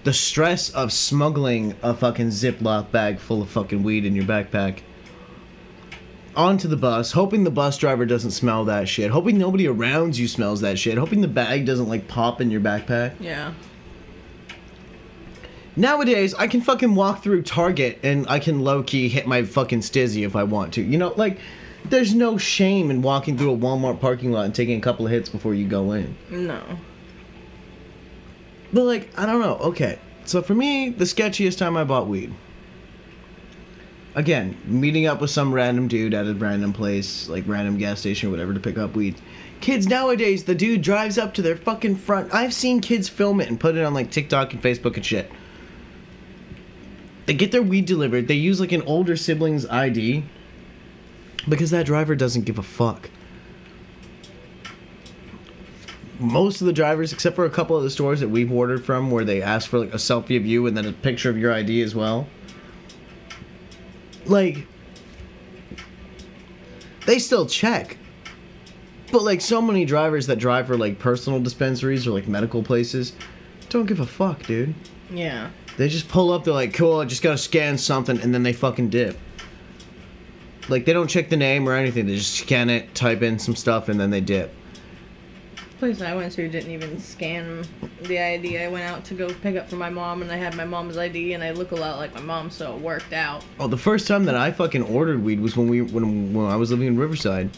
the stress of smuggling a fucking ziploc bag full of fucking weed in your backpack onto the bus, hoping the bus driver doesn't smell that shit, hoping nobody around you smells that shit, hoping the bag doesn't like pop in your backpack. Yeah. Nowadays, I can fucking walk through Target and I can low key hit my fucking Stiiizy if I want to. You know, like, there's no shame in walking through a Walmart parking lot and taking a couple of hits before you go in. No. But, like, I don't know. Okay. So, for me, the sketchiest time I bought weed. Again, meeting up with some random dude at a random place, like random gas station or whatever, to pick up weed. Kids nowadays, the dude drives up to their fucking front. I've seen kids film it and put it on like TikTok and Facebook and shit. They get their weed delivered. They use like an older sibling's ID because that driver doesn't give a fuck. Most of the drivers, except for a couple of the stores that we've ordered from, where they ask for like a selfie of you and then a picture of your ID as well. Like, they still check. But like so many drivers that drive for like personal dispensaries or like medical places don't give a fuck, dude. Yeah. They just pull up, they're like, cool, I just gotta scan something, and then they fucking dip. Like, they don't check the name or anything, they just scan it, type in some stuff, and then they dip. Place I went to didn't even scan the ID. I went out to go pick up for my mom, and I had my mom's ID, and I look a lot like my mom, so it worked out. Oh, the first time that I fucking ordered weed was when we when when I was living in Riverside,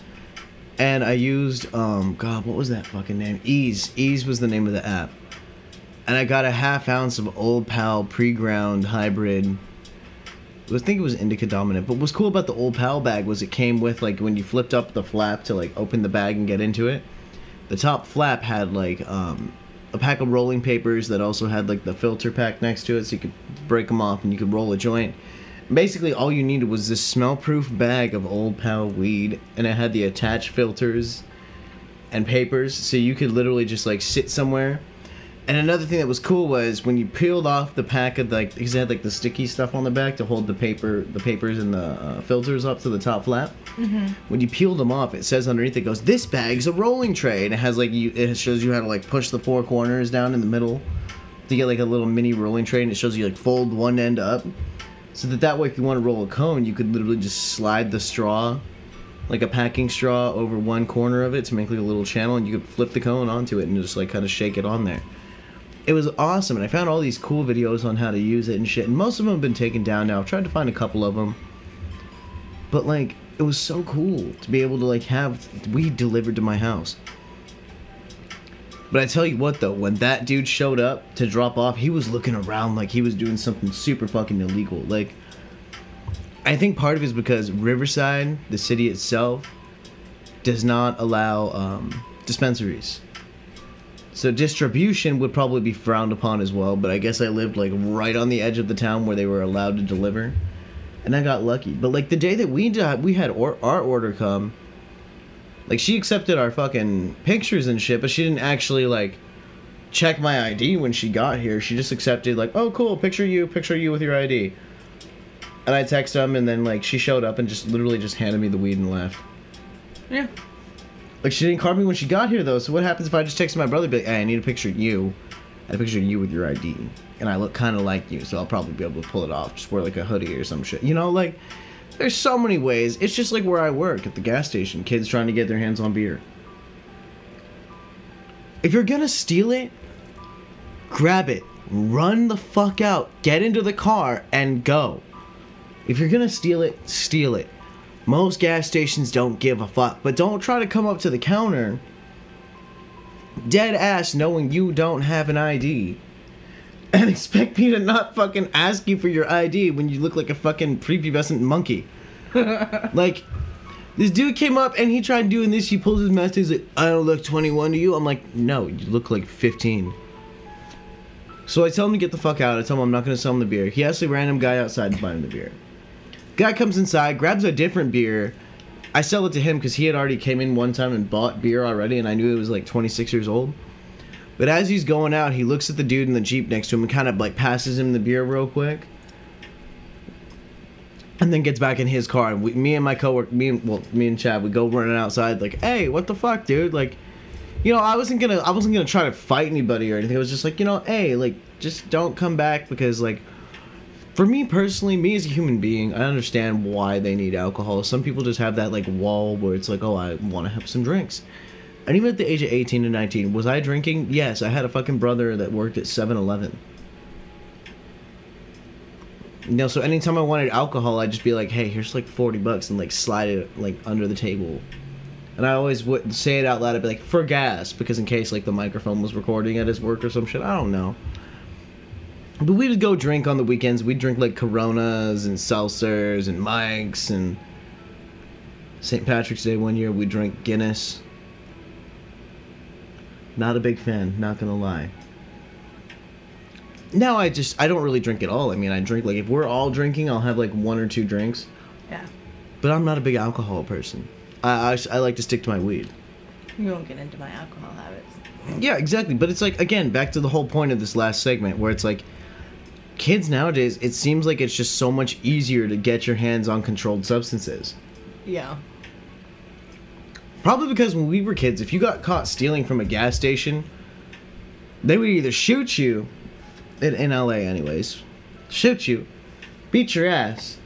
and I used um God, what was that fucking name? Eaze. Eaze was the name of the app, and I got a half ounce of Old Pal pre-ground hybrid. I think it was indica dominant, but what's cool about the Old Pal bag was it came with like when you flipped up the flap to like open the bag and get into it, the top flap had like um a pack of rolling papers that also had like the filter pack next to it, so you could break them off and you could roll a joint. Basically, all you needed was this smell-proof bag of Old Pal weed, and it had the attached filters and papers, so you could literally just like sit somewhere. And another thing that was cool was when you peeled off the pack of like, because it had like the sticky stuff on the back to hold the paper, the papers and the uh, filters up to the top flap. When you peeled them off, it says underneath it goes, "This bag's a rolling tray," and it has like you, it shows you how to like push the four corners down in the middle to get like a little mini rolling tray, and it shows you like fold one end up, so that that way if you want to roll a cone, you could literally just slide the straw, like a packing straw, over one corner of it to make like a little channel, and you could flip the cone onto it and just like kind of shake it on there. It was awesome, and I found all these cool videos on how to use it and shit, and most of them have been taken down now. I've tried to find a couple of them but like it was so cool to be able to like have weed delivered to my house. But i tell you what though when that dude showed up to drop off he was looking around like he was doing something super fucking illegal. Like i think part of it is because riverside the city itself does not allow um, dispensaries so distribution would probably be frowned upon as well but i guess i lived like right on the edge of the town where they were allowed to deliver and I got lucky. But like the day that we did, we had or, our order come. Like she accepted our fucking pictures and shit, but she didn't actually like check my ID when she got here. She just accepted like, oh cool, picture you, picture you with your ID. And I texted them, and then like she showed up and just literally just handed me the weed and left. Yeah. Like she didn't call me when she got here though. So what happens if I just text my brother, be like, hey, I need a picture of you, a picture of you with your ID, and I look kind of like you, so I'll probably be able to pull it off. Just wear like a hoodie or some shit. You know, like there's so many ways. It's just like where I work at the gas station. Kids trying to get their hands on beer. If you're gonna steal it, grab it, run the fuck out, get into the car, and go. If you're gonna steal it, steal it. Most gas stations don't give a fuck, but don't try to come up to the counter dead ass knowing you don't have an ID and expect me to not fucking ask you for your ID when you look like a fucking prepubescent monkey. like, this dude came up and he tried doing this. He pulls his mask. He's like, "I don't look 21 to you." I'm like, "No, you look like 15." So I tell him to get the fuck out. I tell him I'm not gonna sell him the beer. He asks a random guy outside to buy him the beer. Guy comes inside, grabs a different beer. I sell it to him because he had already came in one time and bought beer already, and I knew it was like 26 years old. But as he's going out, he looks at the dude in the jeep next to him and kind of like passes him the beer real quick, and then gets back in his car. And we, me and my coworker, me and well, me and Chad, we go running outside like, "Hey, what the fuck, dude?" Like, you know, I wasn't gonna, I wasn't gonna try to fight anybody or anything. It was just like, you know, hey, like, just don't come back because like for me personally, me as a human being, I understand why they need alcohol. Some people just have that like wall where it's like, oh, I want to have some drinks. And even at the age of 18 to 19, was I drinking? Yes, I had a fucking brother that worked at 7 Eleven. You know, so anytime I wanted alcohol, I'd just be like, hey, here's like 40 bucks and like slide it like under the table. And I always would say it out loud. I'd be like, for gas, because in case like the microphone was recording at his work or some shit. I don't know. But we would go drink on the weekends. We'd drink like Coronas and seltzers and Mikes and St. Patrick's Day one year we drank Guinness. Not a big fan, not gonna lie. Now I just I don't really drink at all. I mean I drink like if we're all drinking, I'll have like one or two drinks. Yeah. But I'm not a big alcohol person. I, I, I like to stick to my weed. You won't get into my alcohol habits. Yeah, exactly. But it's like again back to the whole point of this last segment where it's like kids nowadays it seems like it's just so much easier to get your hands on controlled substances. Yeah. Probably because when we were kids, if you got caught stealing from a gas station, they would either shoot you, in, in LA anyways, shoot you, beat your ass,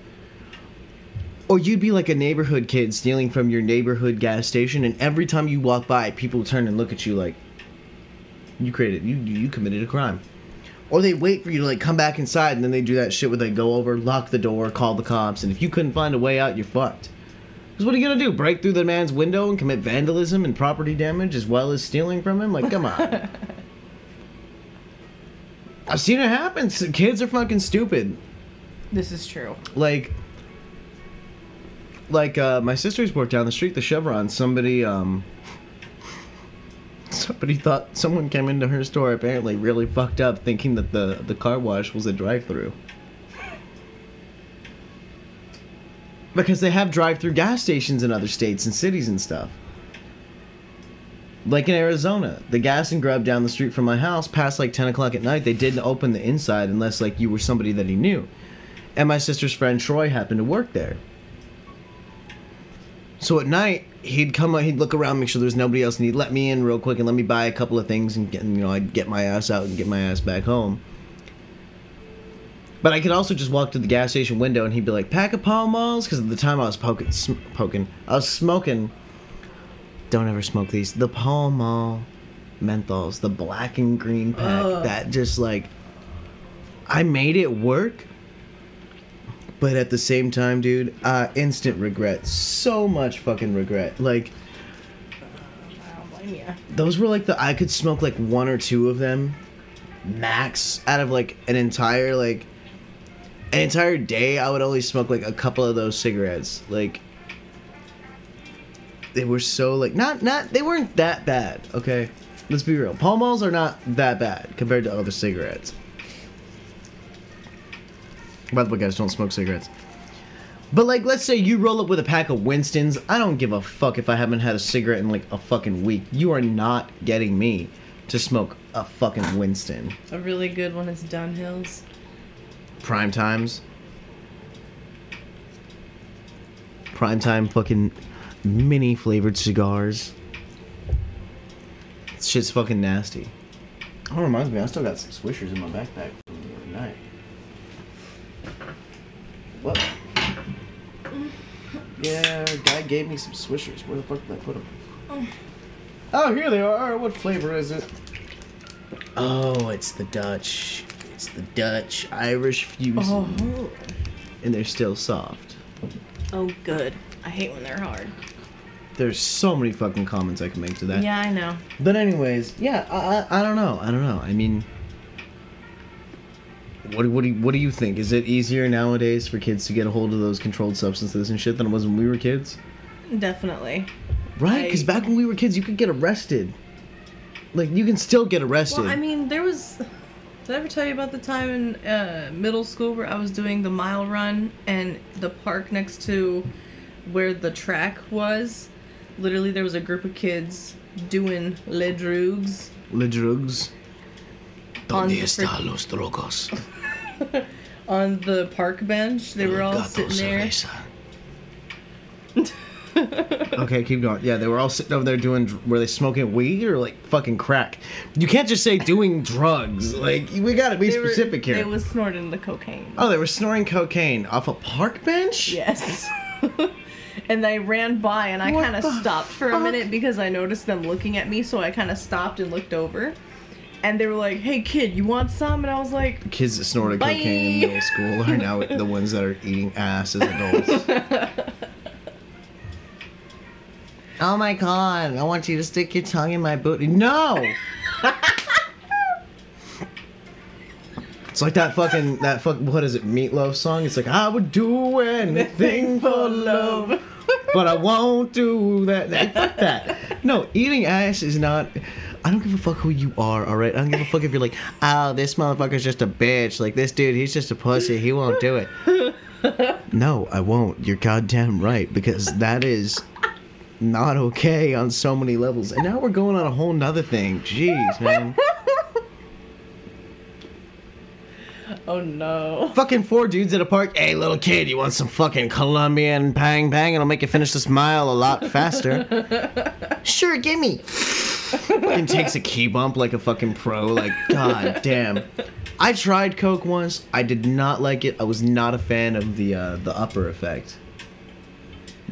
Or you'd be like a neighborhood kid stealing from your neighborhood gas station, and every time you walk by, people turn and look at you like you created, you you committed a crime. Or they wait for you to like come back inside, and then they do that shit where they go over, lock the door, call the cops, and if you couldn't find a way out, you're fucked. Because what are you gonna do? Break through the man's window and commit vandalism and property damage as well as stealing from him? Like, come on. I've seen it happen. Kids are fucking stupid. This is true. Like, like uh, my sister's worked down the street, the Chevron. Somebody, um, somebody thought someone came into her store apparently really fucked up, thinking that the the car wash was a drive-through. Because they have drive-through gas stations in other states and cities and stuff. Like in Arizona, the gas and grub down the street from my house, past like 10 o'clock at night, they didn't open the inside unless like you were somebody that he knew. And my sister's friend Troy happened to work there. So at night, he'd come, he'd look around, make sure there's nobody else, and he'd let me in real quick and let me buy a couple of things, and get, you know, I'd get my ass out and get my ass back home. But I could also just walk to the gas station window, and he'd be like, "Pack of Pall Malls," because at the time I was poking, sm- poking, I was smoking. Don't ever smoke these. The Pall Mall menthols, the black and green pack. That just like, I made it work. But at the same time, dude, uh, instant regret. So much fucking regret. Like, those were like the I could smoke like one or two of them max out of like an entire like an entire day I would only smoke like a couple of those cigarettes like they were so like not not they weren't that bad okay let's be real Pall Malls are not that bad compared to other cigarettes by the way guys don't smoke cigarettes but like, let's say you roll up with a pack of Winston's. I don't give a fuck if I haven't had a cigarette in like a fucking week. You are not getting me to smoke a fucking Winston. A really good one is Dunhills. Prime times. Prime time fucking mini flavored cigars. This shit's fucking nasty. Oh, reminds me, I still got some swishers in my backpack from the other night. What? Yeah, guy gave me some swishers. Where the fuck did I put them? Oh. oh, here they are. What flavor is it? Oh, it's the Dutch. It's the Dutch Irish fusion. Oh. And they're still soft. Oh, good. I hate when they're hard. There's so many fucking comments I can make to that. Yeah, I know. But anyways, yeah, I, I, I don't know. I don't know. I mean, what, do- what, do you, what do you think? Is it easier nowadays for kids to get a hold of those controlled substances and shit than it was when we were kids? Definitely. Right? Because back when we were kids, you could get arrested. Like, you can still get arrested. Well, I mean, there was. Did I ever tell you about the time in uh, middle school where I was doing the mile run and the park next to where the track was? Literally, there was a group of kids doing le drugs Le drugs. On ¿Dónde the están frick- los drogos? on the park bench. They were all Gato sitting there. okay, keep going. Yeah, they were all sitting over there doing. Were they smoking weed or like fucking crack? You can't just say doing drugs. Like we gotta be They were- specific here. They was snorting the cocaine. oh, they were snoring cocaine off a park bench. Yes. and they ran by, and I What kind of the stopped for a fuck? minute because I noticed them looking at me, so I kind of stopped and looked over. And they were like, "Hey, kid, you want some?" And I was like, Kids that snorted Bye. cocaine in middle school are now the ones that are eating ass as adults. oh my god! I want you to stick your tongue in my booty. No. It's like that fucking that fuck what is it meatloaf song? It's like I would do anything for love, but I won't do that. Like, fuck that. No, eating ass is not. I don't give a fuck who you are. All right, I don't give a fuck if you're like, oh, this motherfucker's just a bitch. Like this dude, he's just a pussy. He won't do it. No, I won't. You're goddamn right because that is not okay on so many levels. And now we're going on a whole nother thing. Jeez, man. "Oh no." fucking four dudes at a park. Hey, little kid, you want some fucking Colombian pang bang? It'll make you finish this mile a lot faster. sure, gimme. fucking takes a key bump like a fucking pro. Like, god damn. I tried coke once. I did not like it. I was not a fan of the uh, the upper effect.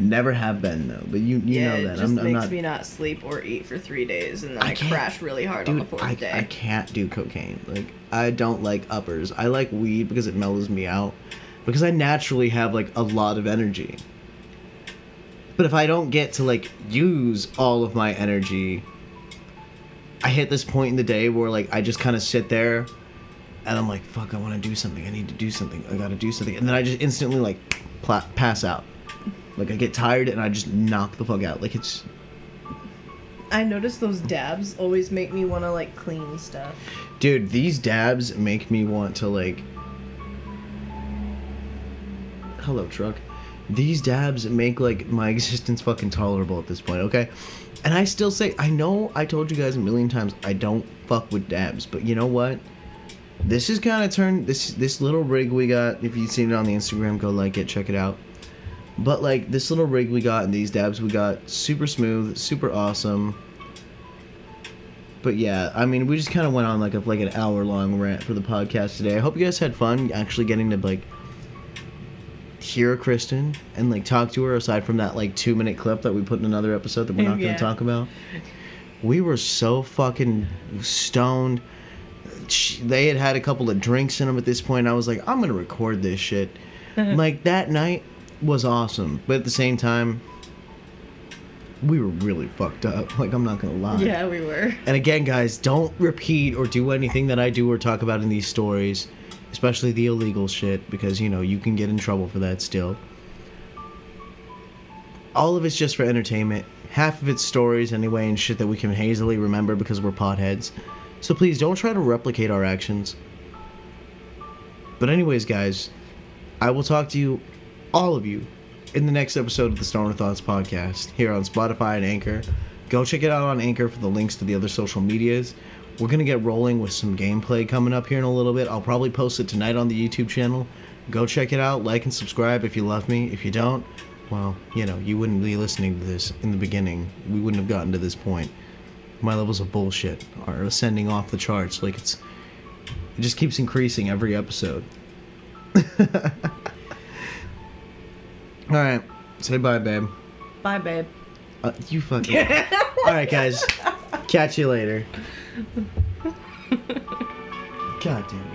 Never have been though, but you you yeah, know it that. just I'm, I'm makes not. me not sleep or eat for three days, and then I I, crash really hard on the fourth I, day. I can't do cocaine. Like I don't like uppers. I like weed because it mellows me out. Because I naturally have like a lot of energy. But if I don't get to like use all of my energy, I hit this point in the day where like I just kind of sit there and I'm like, fuck, I want to do something. I need to do something. I got to do something. And then I just instantly like pla- pass out. Like I get tired and I just knock the fuck out. Like it's I notice those dabs always make me want to like clean stuff. Dude, these dabs make me want to like. Hello, truck. These dabs make like my existence fucking tolerable at this point, okay? And I still say, I know I told you guys a million times I don't fuck with dabs, but you know what? This is kind of turned this this little rig we got. If you've seen it on the Instagram, go like it, check it out. But like this little rig we got and these dabs we got, super smooth, super awesome. But yeah, I mean, we just kind of went on like a like an hour long rant for the podcast today. I hope you guys had fun actually getting to like hear Christen and like talk to her. Aside from that like two minute clip that we put in another episode that we're not Yeah. gonna talk about. We were so fucking stoned. They had had a couple of drinks in them at this point. I was like, I'm gonna record this shit. like that night was awesome, but at the same time, we were really fucked up. Like I'm not gonna lie. Yeah, we were. And again, guys, don't repeat or do anything that I do or talk about in these stories, especially the illegal shit, because, you know, you can get in trouble for that still. All of it's just for entertainment. Half of it's stories, anyway, and shit that we can hazily remember because we're potheads. So please don't try to replicate our actions. But, anyways, guys, I will talk to you, all of you, in the next episode of the Stoner Thoughts podcast here on Spotify and Anchor. Go check it out on Anchor for the links to the other social medias. We're gonna get rolling with some gameplay coming up here in a little bit. I'll probably post it tonight on the YouTube channel. Go check it out, like and subscribe if you love me. If you don't, well, you know, you wouldn't be listening to this in the beginning. We wouldn't have gotten to this point. My levels of bullshit are ascending off the charts. Like it's, it just keeps increasing every episode. All right, say bye, babe. Bye, babe. Uh, you fucking. All right, guys. Catch you later. God damn it.